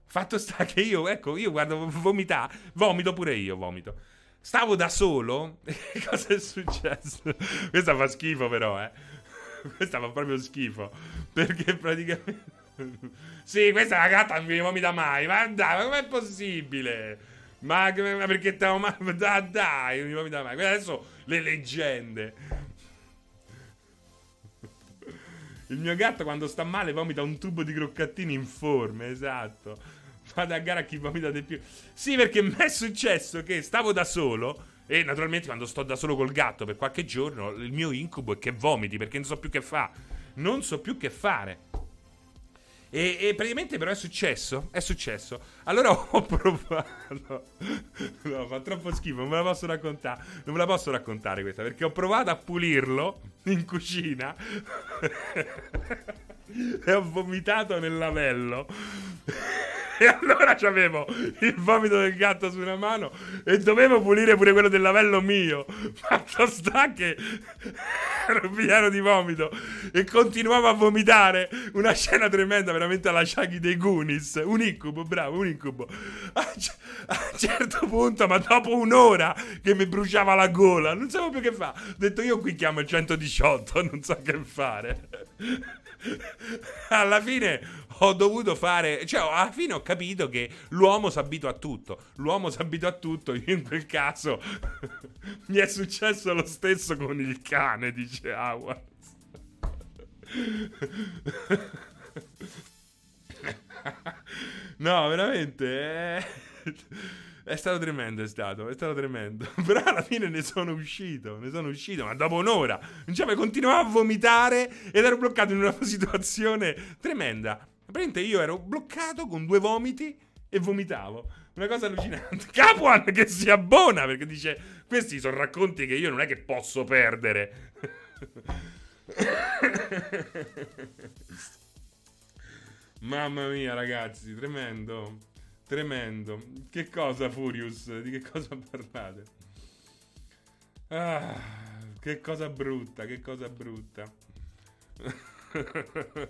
Fatto sta che io, ecco, io guardo vomitare, vomito pure io, vomito. Stavo da solo. Cosa è successo? Questa fa schifo però, eh. Questa fa proprio schifo. Perché praticamente sì, questa è una gatta non mi vomita mai. Ma dai, ma com'è possibile? Ma, ma perché te ma, dai, dai, non mi vomita mai. Adesso le leggende. Il mio gatto quando sta male vomita un tubo di croccattini informe, esatto. Vado a gara a chi vomita di più. Sì, perché mi è successo che stavo da solo e naturalmente quando sto da solo col gatto per qualche giorno il mio incubo è che vomiti perché non so più che fa. Non so più che fare. E, e, praticamente però è successo. È successo. Allora ho provato. No, fa troppo schifo, non me la posso raccontare. Non me la posso raccontare questa, perché ho provato a pulirlo in cucina. e ho vomitato nel lavello. E allora c'avevo il vomito del gatto su una mano e dovevo pulire pure quello del lavello mio. Fatto sta che ero pieno di vomito e continuavo a vomitare. Una scena tremenda, veramente alla Shaggy dei Goonies. Un incubo, bravo, un incubo. A, un certo punto, ma dopo un'ora che mi bruciava la gola, non sapevo più che fare. Ho detto io qui chiamo il 118, non so che fare. Alla fine ho dovuto fare. Cioè, alla fine ho capito che l'uomo si abitua a tutto. L'uomo si abitua a tutto. Io in quel caso mi è successo lo stesso con il cane, dice Howard. no, veramente. È... è stato tremendo, è stato, è stato tremendo. Però alla fine ne sono uscito, ne sono uscito, ma dopo un'ora. Cioè, continuavo a vomitare ed ero bloccato in una situazione tremenda. Praticamente io ero bloccato con due vomiti e vomitavo. Una cosa allucinante. Capuan che si abbona perché dice: Questi sono racconti che io non è che posso perdere. Mamma mia, ragazzi, tremendo. Tremendo. Che cosa, Furious? Di che cosa parlate? Ah, che cosa brutta, che cosa brutta.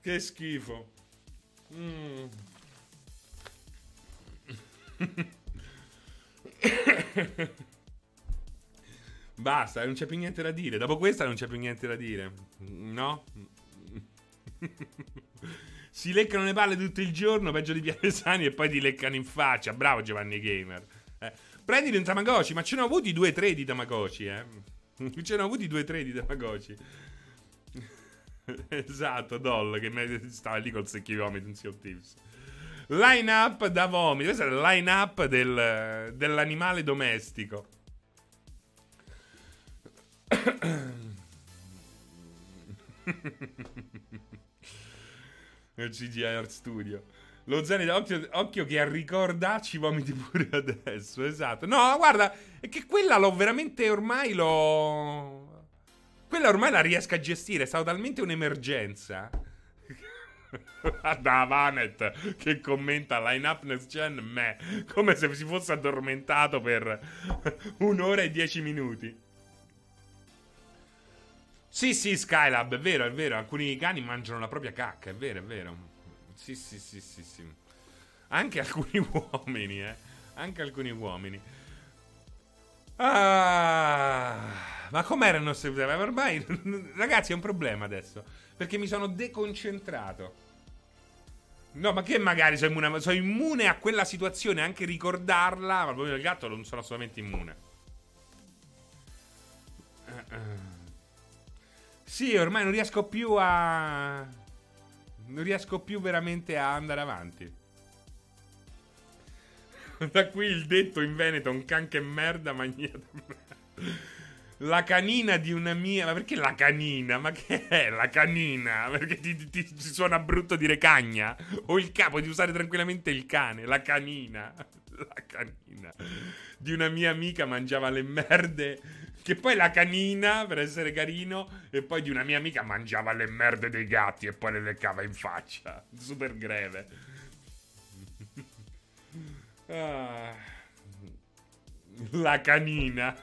Che schifo. Mm. Basta, non c'è più niente da dire. Dopo questa non c'è più niente da dire. No? si leccano le palle tutto il giorno, peggio di Pianesani, e poi ti leccano in faccia. Bravo Giovanni Gamer. Eh. Prendili un Tamagotchi, ma ce ne ho avuti due o tre di Tamagotchi, eh. Ce ne ho avuti due o tre di Tamagotchi. esatto, Doll, che stava lì col secchio di vomito in. Line up da vomito. Questo è il line up del, dell'animale domestico. il CGI Art Studio. Lo Zenith, occhio, occhio che a ricordacci vomiti pure adesso. Esatto. No, guarda, è che quella l'ho veramente ormai l'ho. Quella ormai la riesco a gestire. È stata talmente un'emergenza. da Vanet che commenta line up next gen me come se si fosse addormentato per un'ora e dieci minuti. Sì, sì, Skylab, è vero, è vero. Alcuni cani mangiano la propria cacca, è vero, è vero. Sì, sì, sì, sì, sì. Anche alcuni uomini, eh. Anche alcuni uomini. Ah, ma com'erano se ormai ragazzi è un problema adesso perché mi sono deconcentrato. No, ma che magari sono immune, sono immune a quella situazione, anche ricordarla, ma proprio il gatto non sono assolutamente immune. Uh, uh. Sì, ormai non riesco più a. Non riesco più veramente a andare avanti. Da qui il detto in Veneto: un can che merda, magnieta. La canina di una mia. Ma perché la canina? Ma che è la canina? Perché ti, ti, ti suona brutto dire cagna? O il capo di usare tranquillamente il cane. La canina. La canina. Di una mia amica mangiava le merde che poi la canina, per essere carino, e poi di una mia amica mangiava le merde dei gatti e poi le leccava in faccia. Super greve. ah. La canina.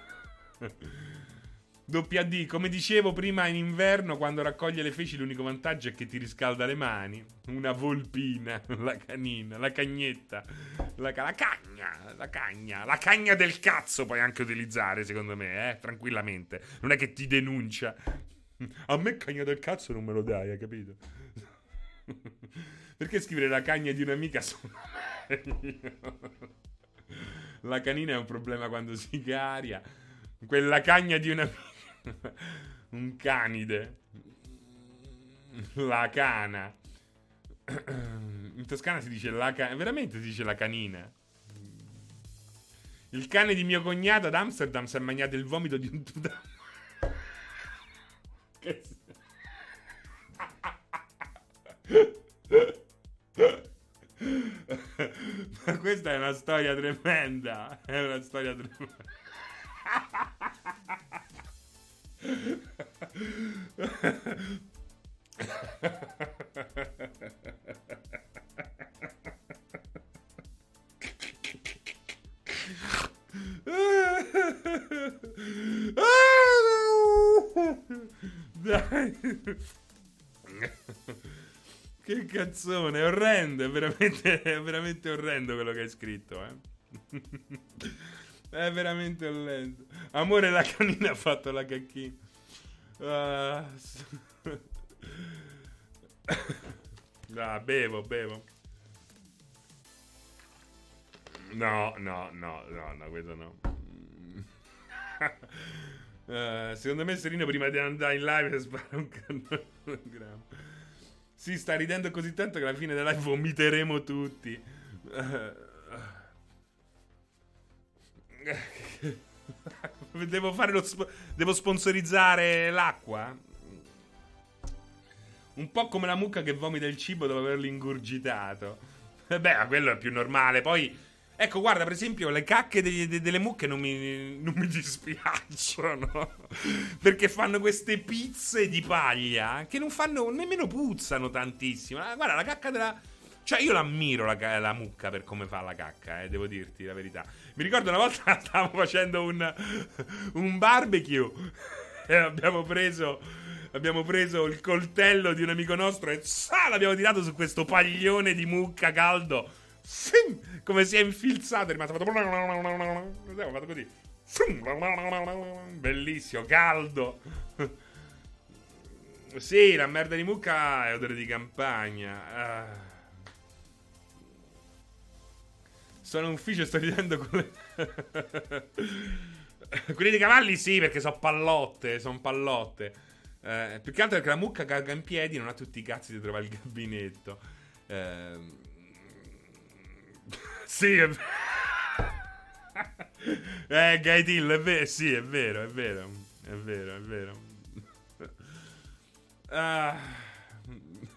WD, come dicevo prima in inverno, quando raccoglie le feci, l'unico vantaggio è che ti riscalda le mani. Una volpina, la canina, la cagnetta, la, la cagna, la cagna, la cagna del cazzo puoi anche utilizzare, secondo me, eh, tranquillamente. Non è che ti denuncia. A me cagna del cazzo non me lo dai, hai capito? Perché scrivere la cagna di un'amica su La canina è un problema quando si caria. Quella cagna di un'amica un canide. La cana. In Toscana si dice la canina. Veramente si dice la canina. Il cane di mio cognato ad Amsterdam si è mangiato il vomito di un tuta. Ma questa è una storia tremenda. È una storia tremenda. Dai. Che cazzone, è orrendo, è veramente, è veramente orrendo quello che hai scritto, eh. È veramente orrendo. Amore, la canina ha fatto la cacchina. Uh, ah, bevo, bevo. No, no, no, no, no, questo no. uh, secondo me Serino prima di andare in live spara un cannone. Si sta ridendo così tanto che alla fine della live vomiteremo tutti. Uh, devo fare lo sp- devo sponsorizzare l'acqua? Un po' come la mucca che vomita il cibo dopo averlo ingurgitato. Eh beh, quello è più normale. Poi, ecco, guarda, per esempio, le cacche degli, de- delle mucche non mi, non mi dispiacciono. Perché fanno queste pizze di paglia che non fanno, nemmeno puzzano tantissimo. Ah, guarda, la cacca della cioè, io l'ammiro la, la, mucca per come fa la cacca, eh, devo dirti la verità. Mi ricordo una volta stavamo facendo un, un barbecue e abbiamo preso, abbiamo preso il coltello di un amico nostro e sa, l'abbiamo tirato su questo paglione di mucca caldo. come si è infilzato, è rimasto fatto... Ho fatto così. Bellissimo, caldo. Sì, la merda di mucca è odore di campagna. Ah. Sono un ufficio e sto ridendo con le... Quelli dei cavalli sì, perché sono pallotte, sono pallotte. Eh, più che altro perché la mucca caga in piedi non ha tutti i cazzi di trovare il gabinetto. Eh... sì, è vero. eh, Gaitillo, è vero. Sì, è vero, è vero. È vero, è vero. Ah,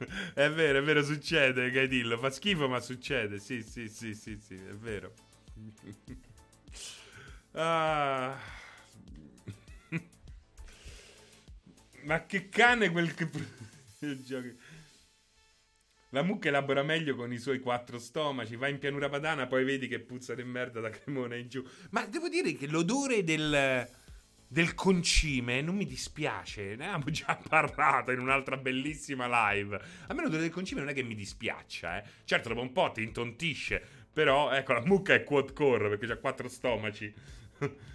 è vero, è vero, succede, Gaidillo. Fa schifo, ma succede. Sì, sì, sì, sì, sì, è vero. Ah. Ma che cane quel che... La mucca elabora meglio con i suoi quattro stomaci, va in pianura padana, poi vedi che puzza di merda da Cremona in giù. Ma devo dire che l'odore del del concime non mi dispiace, ne abbiamo già parlato in un'altra bellissima live. A me l'odore del concime non è che mi dispiaccia, eh. Certo, dopo un po' ti intontisce, però ecco, la mucca è quad core perché ha quattro stomaci.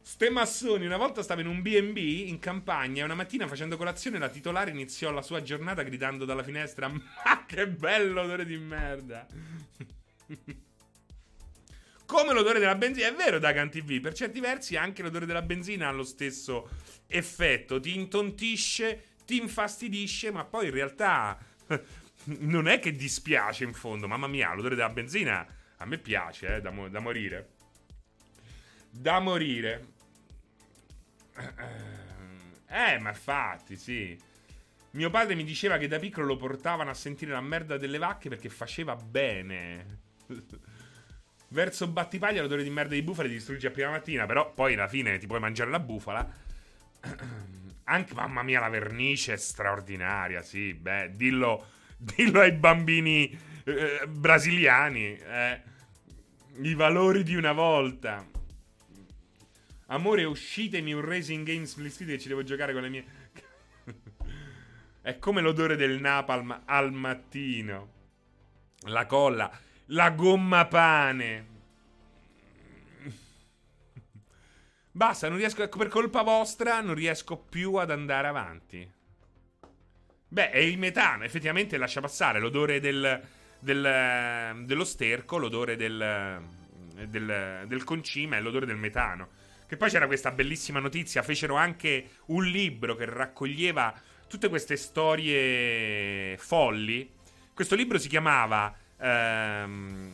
Ste massoni, una volta stava in un B&B in campagna e una mattina facendo colazione la titolare iniziò la sua giornata gridando dalla finestra Ma che bello odore di merda! Come l'odore della benzina, è vero Dagan TV, per certi versi anche l'odore della benzina ha lo stesso effetto, ti intontisce, ti infastidisce, ma poi in realtà non è che dispiace in fondo, mamma mia, l'odore della benzina a me piace, eh, da, mo- da morire. Da morire. Eh, ma infatti, sì. Mio padre mi diceva che da piccolo lo portavano a sentire la merda delle vacche perché faceva bene. Verso Battipaglia l'odore di merda di bufale ti distrugge a prima mattina, però poi alla fine ti puoi mangiare la bufala. Anche, mamma mia, la vernice è straordinaria, sì, beh, dillo, dillo ai bambini eh, brasiliani, eh. I valori di una volta. Amore, uscitemi un Racing Games Split che ci devo giocare con le mie... è come l'odore del napalm al mattino. La colla la gomma pane. Basta, non riesco. Per colpa vostra non riesco più ad andare avanti. Beh, è il metano. Effettivamente lascia passare l'odore del, del, dello sterco, l'odore del, del, del concime e l'odore del metano. Che poi c'era questa bellissima notizia. Fecero anche un libro che raccoglieva tutte queste storie folli. Questo libro si chiamava ehm,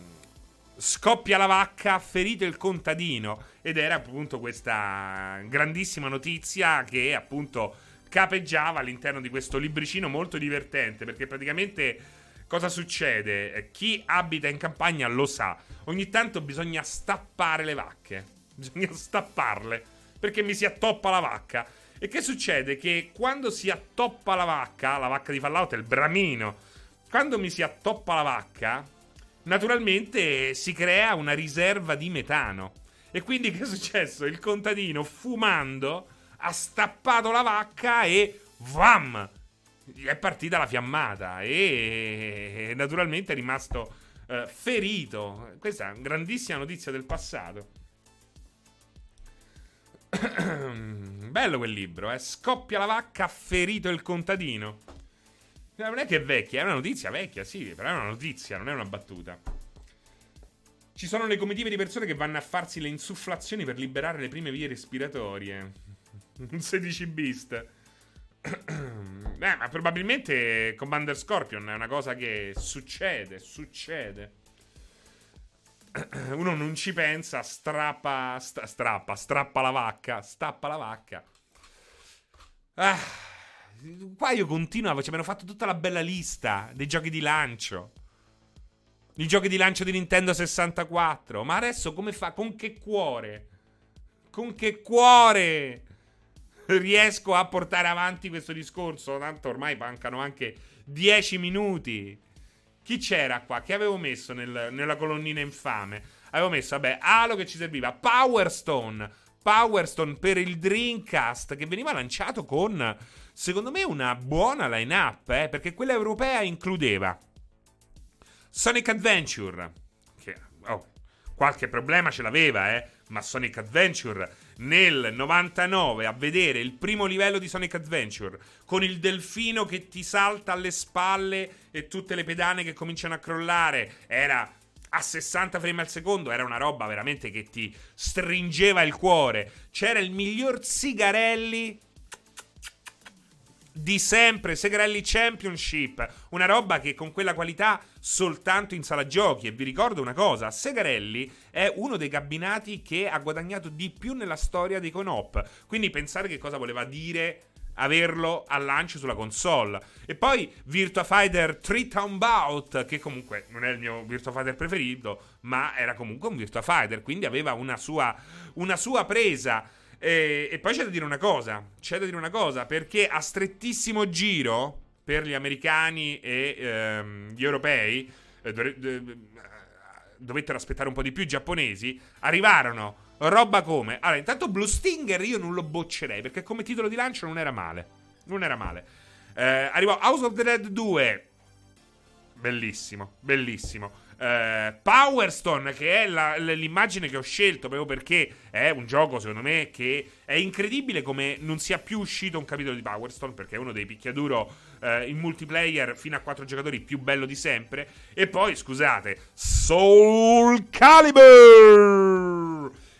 scoppia la vacca, ferito il contadino. Ed era appunto questa grandissima notizia che appunto capeggiava all'interno di questo libricino molto divertente. Perché praticamente cosa succede? Chi abita in campagna lo sa. Ogni tanto bisogna stappare le vacche. Bisogna stapparle. Perché mi si attoppa la vacca. E che succede? Che quando si attoppa la vacca, la vacca di Fallout è il bramino quando mi si attoppa la vacca, naturalmente si crea una riserva di metano. E quindi che è successo? Il contadino, fumando, ha stappato la vacca e vam! È partita la fiammata e naturalmente è rimasto eh, ferito. Questa è una grandissima notizia del passato. Bello quel libro, eh? Scoppia la vacca, ferito il contadino. Non è che è vecchia, è una notizia vecchia, sì, però è una notizia, non è una battuta. Ci sono le comitive di persone che vanno a farsi le insufflazioni per liberare le prime vie respiratorie. Un 16 beast. Beh, ma probabilmente Commander Scorpion è una cosa che succede, succede. Uno non ci pensa, strappa, st- strappa, strappa la vacca, stappa la vacca. Ah. Qua io continuavo, ci abbiamo fatto tutta la bella lista dei giochi di lancio. I giochi di lancio di Nintendo 64. Ma adesso come fa? Con che cuore? Con che cuore riesco a portare avanti questo discorso? Tanto ormai mancano anche 10 minuti. Chi c'era qua? Che avevo messo nel, nella colonnina infame? Avevo messo, vabbè, Halo che ci serviva, Power Stone. Power Stone per il Dreamcast che veniva lanciato con secondo me una buona line-up, eh, perché quella europea includeva Sonic Adventure, che oh, qualche problema ce l'aveva, eh, ma Sonic Adventure nel 99 a vedere il primo livello di Sonic Adventure con il delfino che ti salta alle spalle e tutte le pedane che cominciano a crollare, era a 60 frame al secondo era una roba veramente che ti stringeva il cuore. C'era il miglior Sigarelli di sempre, Segrelli Championship, una roba che con quella qualità soltanto in sala giochi. E vi ricordo una cosa: Segrelli è uno dei cabinati che ha guadagnato di più nella storia dei Conop. Quindi pensare che cosa voleva dire averlo al lancio sulla console. E poi Virtua Fighter 3 Town Bout, che comunque non è il mio Virtua Fighter preferito, ma era comunque un Virtua Fighter, quindi aveva una sua, una sua presa. E, e, poi c'è da dire una cosa, c'è da dire una cosa, perché a strettissimo giro per gli americani e ehm, gli europei, eh, dove, dove, dovettero aspettare un po' di più i giapponesi, arrivarono roba come... Allora, intanto Blue Stinger io non lo boccerei, perché come titolo di lancio non era male. Non era male. Eh, arrivò House of the Dead 2. Bellissimo, bellissimo. Uh, Power Stone, che è la, l'immagine che ho scelto proprio perché è un gioco, secondo me, che è incredibile come non sia più uscito un capitolo di Power Stone, perché è uno dei picchiaduro uh, in multiplayer fino a 4 giocatori più bello di sempre. E poi, scusate, Soul Calibur!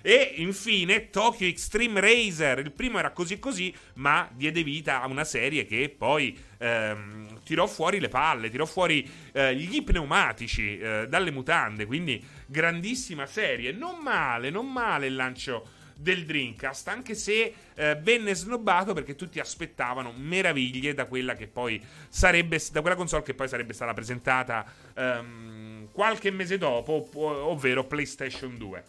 E infine Tokyo Extreme Racer. Il primo era così così, ma diede vita a una serie che poi ehm, tirò fuori le palle, tirò fuori eh, gli pneumatici eh, dalle mutande. Quindi grandissima serie. Non male, non male il lancio del Dreamcast, anche se eh, venne snobbato perché tutti aspettavano meraviglie da quella che poi sarebbe da quella console che poi sarebbe stata presentata ehm, qualche mese dopo, ovvero PlayStation 2.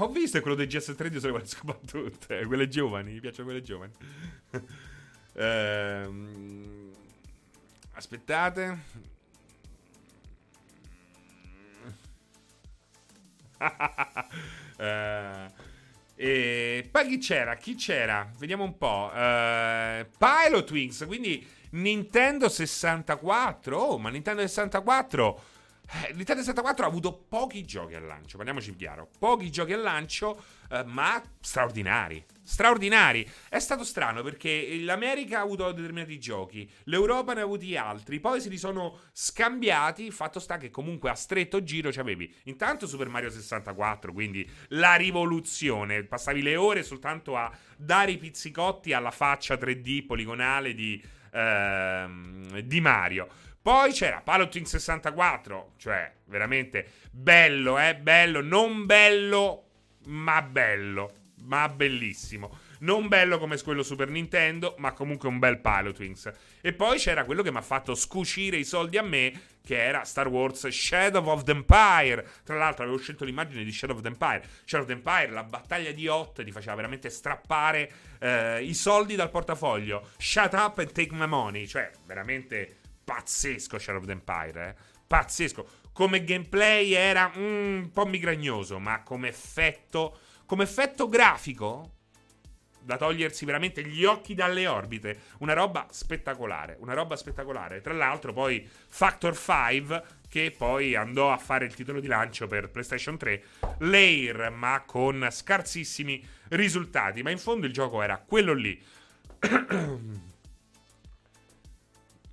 Ho visto quello dei GS3 di quelle scopattute. Quelle giovani, mi piacciono quelle giovani. ehm, aspettate. eh, e poi chi c'era? Chi c'era? Vediamo un po'. Eh, Pilot Wings, quindi Nintendo 64. Oh, ma Nintendo 64 eh, Nintendo 64 ha avuto pochi giochi al lancio, parliamoci chiaro. Pochi giochi al lancio, eh, ma straordinari. Straordinari. È stato strano perché l'America ha avuto determinati giochi, l'Europa ne ha avuti altri, poi se li sono scambiati. Fatto sta che comunque a stretto giro c'avevi intanto Super Mario 64, quindi la rivoluzione. Passavi le ore soltanto a dare i pizzicotti alla faccia 3D poligonale di, ehm, di Mario. Poi c'era Palotwin 64, cioè veramente bello, eh, bello, non bello, ma bello, ma bellissimo. Non bello come quello Super Nintendo, ma comunque un bel Pilotwings. E poi c'era quello che mi ha fatto scucire i soldi a me, che era Star Wars Shadow of the Empire. Tra l'altro avevo scelto l'immagine di Shadow of the Empire. Shadow of the Empire, la battaglia di Hot, ti faceva veramente strappare eh, i soldi dal portafoglio. Shut up and take my money. Cioè, veramente pazzesco Shadow of the Empire, eh? pazzesco. Come gameplay era mm, un po' migragnoso, ma come effetto, come effetto grafico da togliersi veramente gli occhi dalle orbite. Una roba spettacolare, una roba spettacolare. Tra l'altro poi Factor 5 che poi andò a fare il titolo di lancio per PlayStation 3, Lair, ma con scarsissimi risultati, ma in fondo il gioco era quello lì.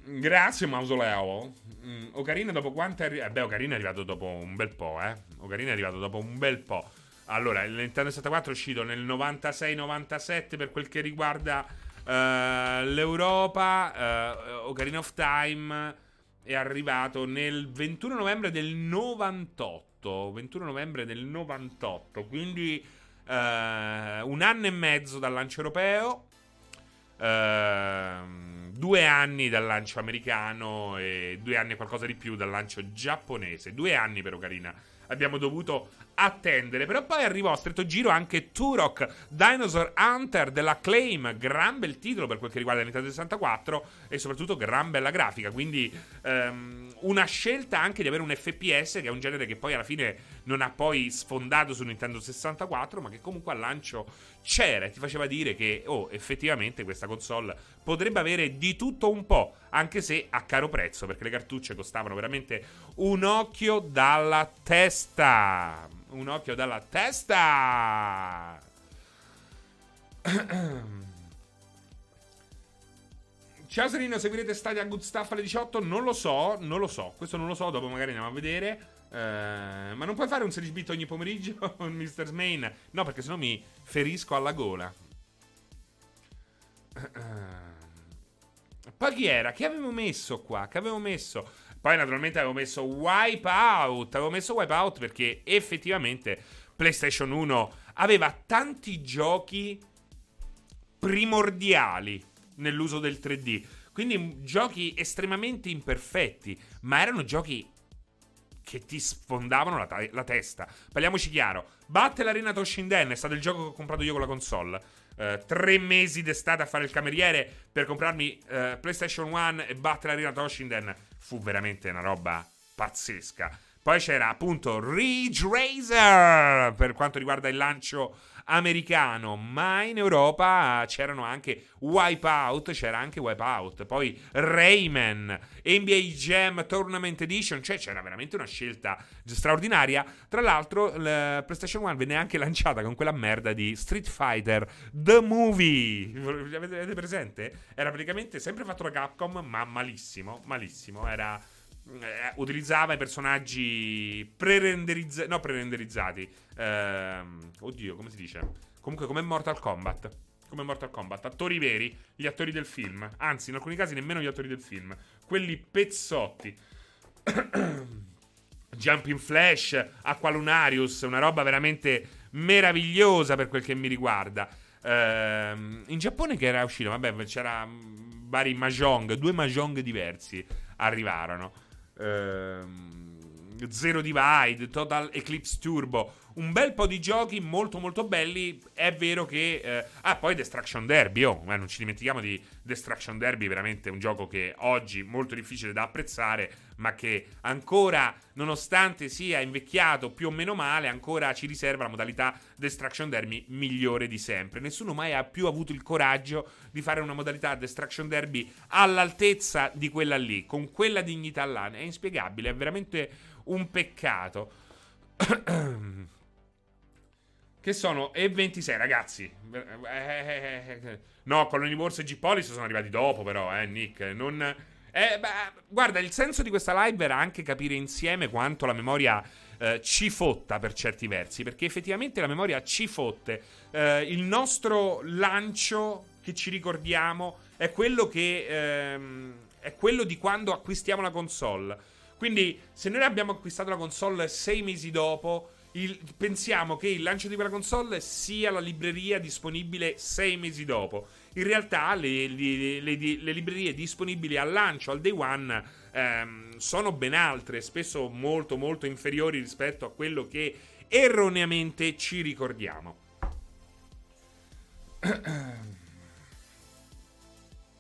Grazie Mausoleo. Mm, Ocarina dopo quanto è arrivato? Eh beh, Ocarina è arrivato dopo un bel po', eh. Ocarina è arrivato dopo un bel po'. Allora, il Nintendo 64 è uscito nel 96-97 per quel che riguarda uh, l'Europa. Uh, Ocarina of Time è arrivato nel 21 novembre del 98. 21 novembre del 98, quindi uh, un anno e mezzo dal lancio europeo. Ehm due anni dal lancio americano e due anni e qualcosa di più dal lancio giapponese. Due anni per Ocarina abbiamo dovuto attendere. Però poi arrivò a stretto giro anche Turok Dinosaur Hunter dell'Acclaim. Gran bel titolo per quel che riguarda Nintendo 64 e soprattutto gran bella grafica. Quindi um, una scelta anche di avere un FPS, che è un genere che poi alla fine non ha poi sfondato su Nintendo 64, ma che comunque al lancio c'era e ti faceva dire che, oh, effettivamente questa console potrebbe avere di tutto un po', anche se a caro prezzo, perché le cartucce costavano veramente un occhio dalla testa. Un occhio dalla testa. Ciao Serino, seguirete Stadia Good Stuff alle 18? Non lo so, non lo so. Questo non lo so, dopo magari andiamo a vedere. Uh, ma non puoi fare un 16 bit ogni pomeriggio, Mr. Smain? No, perché sennò mi ferisco alla gola. Poi chi era? Che avevo messo qua? Che avevo messo? Poi naturalmente avevo messo Wipeout. Avevo messo Wipeout perché effettivamente PlayStation 1 aveva tanti giochi primordiali nell'uso del 3D. Quindi giochi estremamente imperfetti, ma erano giochi che ti sfondavano la, ta- la testa. Parliamoci chiaro. Battle Arena Toshinden è stato il gioco che ho comprato io con la console. Uh, tre mesi d'estate a fare il cameriere per comprarmi uh, PlayStation 1 e Battle Arena Toshinden. Fu veramente una roba pazzesca. Poi c'era appunto Ridge Racer per quanto riguarda il lancio americano, ma in Europa c'erano anche Wipeout, c'era anche Wipeout, poi Rayman, NBA Jam Tournament Edition, cioè c'era veramente una scelta straordinaria. Tra l'altro, la PlayStation 1 venne anche lanciata con quella merda di Street Fighter The Movie. Avete presente? Era praticamente sempre fatto da Capcom, ma malissimo, malissimo. Era eh, utilizzava i personaggi pre-renderizzati. No, pre-renderizzati. Ehm, oddio, come si dice? Comunque, come Mortal Kombat. Come Mortal Kombat. Attori veri, gli attori del film. Anzi, in alcuni casi nemmeno gli attori del film. Quelli pezzotti. Jumping Flash, Aqualunarius, una roba veramente meravigliosa per quel che mi riguarda. Ehm, in Giappone che era uscito, vabbè, c'era vari mahjong, due mahjong diversi arrivarono. Ehm, Zero Divide, Total Eclipse Turbo, un bel po' di giochi molto molto belli. È vero che... Eh, ah, poi Destruction Derby, oh, eh, non ci dimentichiamo di Destruction Derby, veramente un gioco che oggi è molto difficile da apprezzare, ma che ancora, nonostante sia invecchiato più o meno male, ancora ci riserva la modalità Destruction Derby migliore di sempre. Nessuno mai ha più avuto il coraggio di fare una modalità Destruction Derby all'altezza di quella lì, con quella dignità là. È inspiegabile, è veramente un peccato. Che sono E26, ragazzi. No, Colony Wars e G-Police sono arrivati dopo, però, eh, Nick. Non. Eh, beh, guarda, il senso di questa live era anche capire insieme quanto la memoria eh, ci fotta per certi versi, perché effettivamente la memoria ci fotte. Eh, il nostro lancio che ci ricordiamo è quello che ehm, è quello di quando acquistiamo la console. Quindi, se noi abbiamo acquistato la console sei mesi dopo, il, pensiamo che il lancio di quella console sia la libreria disponibile sei mesi dopo. In realtà le, le, le, le librerie disponibili al lancio, al day one, ehm, sono ben altre, spesso molto molto inferiori rispetto a quello che erroneamente ci ricordiamo.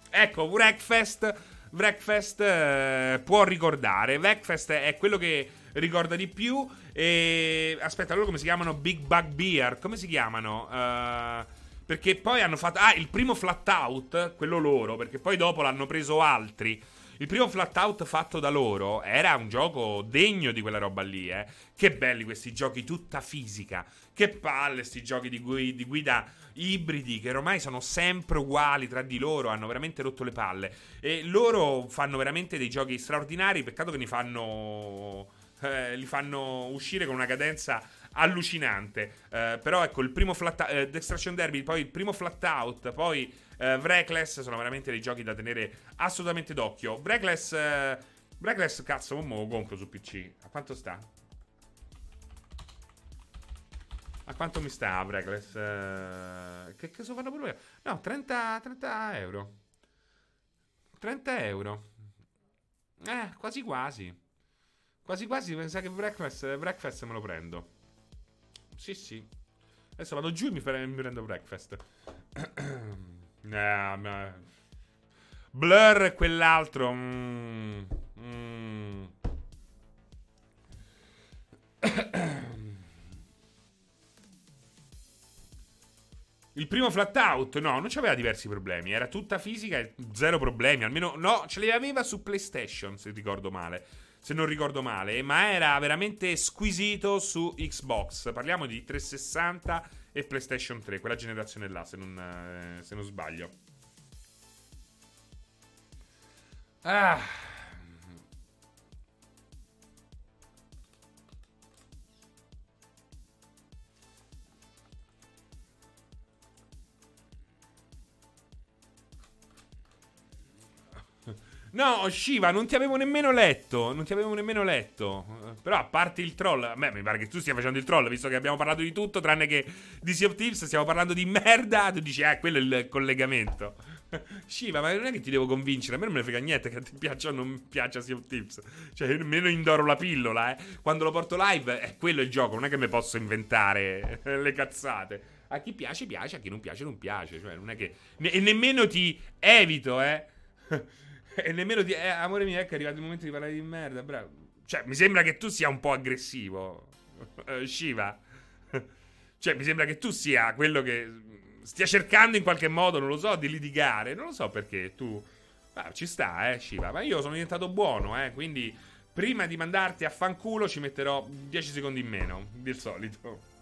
ecco, Wreckfest, Wreckfest eh, può ricordare. Wreckfest è quello che ricorda di più. E aspetta, loro come si chiamano? Big Bug Beer. Come si chiamano? Uh, perché poi hanno fatto. Ah, il primo flat out, quello loro, perché poi dopo l'hanno preso altri. Il primo flat out fatto da loro era un gioco degno di quella roba lì, eh. Che belli questi giochi, tutta fisica. Che palle questi giochi di, gui- di guida ibridi che ormai sono sempre uguali tra di loro, hanno veramente rotto le palle. E loro fanno veramente dei giochi straordinari, peccato che ne fanno eh, li fanno uscire con una cadenza allucinante. Eh, però ecco, il primo flat eh, Destruction Derby, poi il primo flat out, poi eh, Wreckless sono veramente dei giochi da tenere assolutamente d'occhio. Wreckless, eh, Wreckless cazzo, mo lo compro su PC. A quanto sta? A quanto mi sta Wreckless? Eh, che cosa fanno pure? No, 30, 30 euro. 30 euro. Eh, quasi quasi. Quasi quasi pensa che breakfast, breakfast me lo prendo. Sì, sì. Adesso vado giù e mi, pre- mi prendo breakfast. nah, ma... Blur e quell'altro. Mm. Mm. Il primo flat out, no, non c'aveva diversi problemi. Era tutta fisica e zero problemi. Almeno, no, ce li aveva su PlayStation, se ricordo male. Se non ricordo male. Ma era veramente squisito su Xbox. Parliamo di 360 e PlayStation 3, quella generazione là, se non, eh, se non sbaglio. Ah. No, Shiva, non ti avevo nemmeno letto. Non ti avevo nemmeno letto. Però, a parte il troll, me mi pare che tu stia facendo il troll, visto che abbiamo parlato di tutto, tranne che di Sea of Thieves, stiamo parlando di merda. Tu dici, eh, quello è il collegamento. Shiva, ma non è che ti devo convincere. A me non me ne frega niente che ti piaccia o non piaccia Sea of Thieves. Cioè, nemmeno indoro la pillola, eh. Quando lo porto live, è quello il gioco. Non è che mi posso inventare le cazzate. A chi piace, piace. A chi non piace, non piace. Cioè, non è che. E nemmeno ti evito, eh. e nemmeno di. Eh, amore mio, ecco, è arrivato il momento di parlare di merda. Bravo. Cioè, mi sembra che tu sia un po' aggressivo. Uh, Shiva. cioè, mi sembra che tu sia quello che stia cercando in qualche modo, non lo so, di litigare. Non lo so perché tu. Ah, ci sta, eh, Shiva. Ma io sono diventato buono, eh. Quindi, prima di mandarti a fanculo, ci metterò 10 secondi in meno del solito.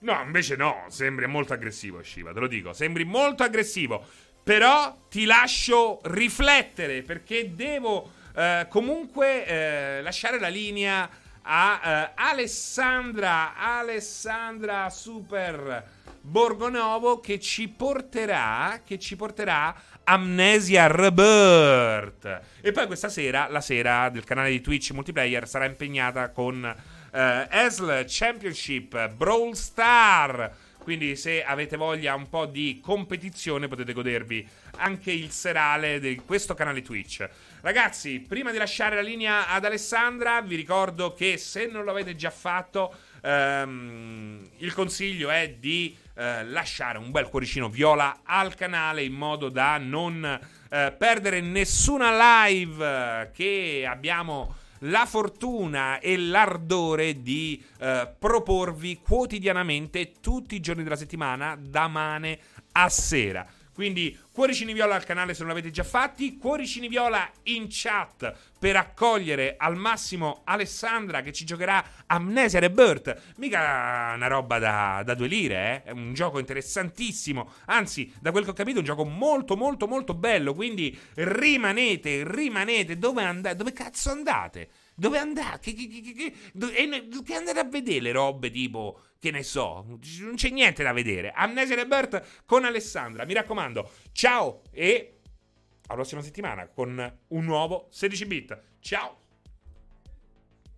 No, invece no, sembri molto aggressivo, Shiva, te lo dico. Sembri molto aggressivo. Però ti lascio riflettere perché devo eh, comunque eh, lasciare la linea a eh, Alessandra, Alessandra Super Borgonovo che ci porterà, che ci porterà Amnesia Rebirth. E poi questa sera, la sera del canale di Twitch Multiplayer, sarà impegnata con eh, ESL Championship Brawl Star quindi se avete voglia un po' di competizione potete godervi anche il serale di questo canale Twitch. Ragazzi, prima di lasciare la linea ad Alessandra, vi ricordo che se non lo avete già fatto, ehm, il consiglio è di eh, lasciare un bel cuoricino viola al canale in modo da non eh, perdere nessuna live che abbiamo la fortuna e l'ardore di eh, proporvi quotidianamente tutti i giorni della settimana da mane a sera. Quindi cuoricini viola al canale se non l'avete già fatti, cuoricini viola in chat per accogliere al massimo Alessandra che ci giocherà Amnesia Rebirth. Mica una roba da, da due lire, eh? è un gioco interessantissimo, anzi da quel che ho capito è un gioco molto molto molto bello, quindi rimanete, rimanete, dove andate, dove cazzo andate? Dove andate? Che, che, che, che, che andate a vedere le robe tipo che ne so, non c'è niente da vedere. Amnesia Rebirth con Alessandra. Mi raccomando, ciao e alla prossima settimana con un nuovo 16 bit. Ciao!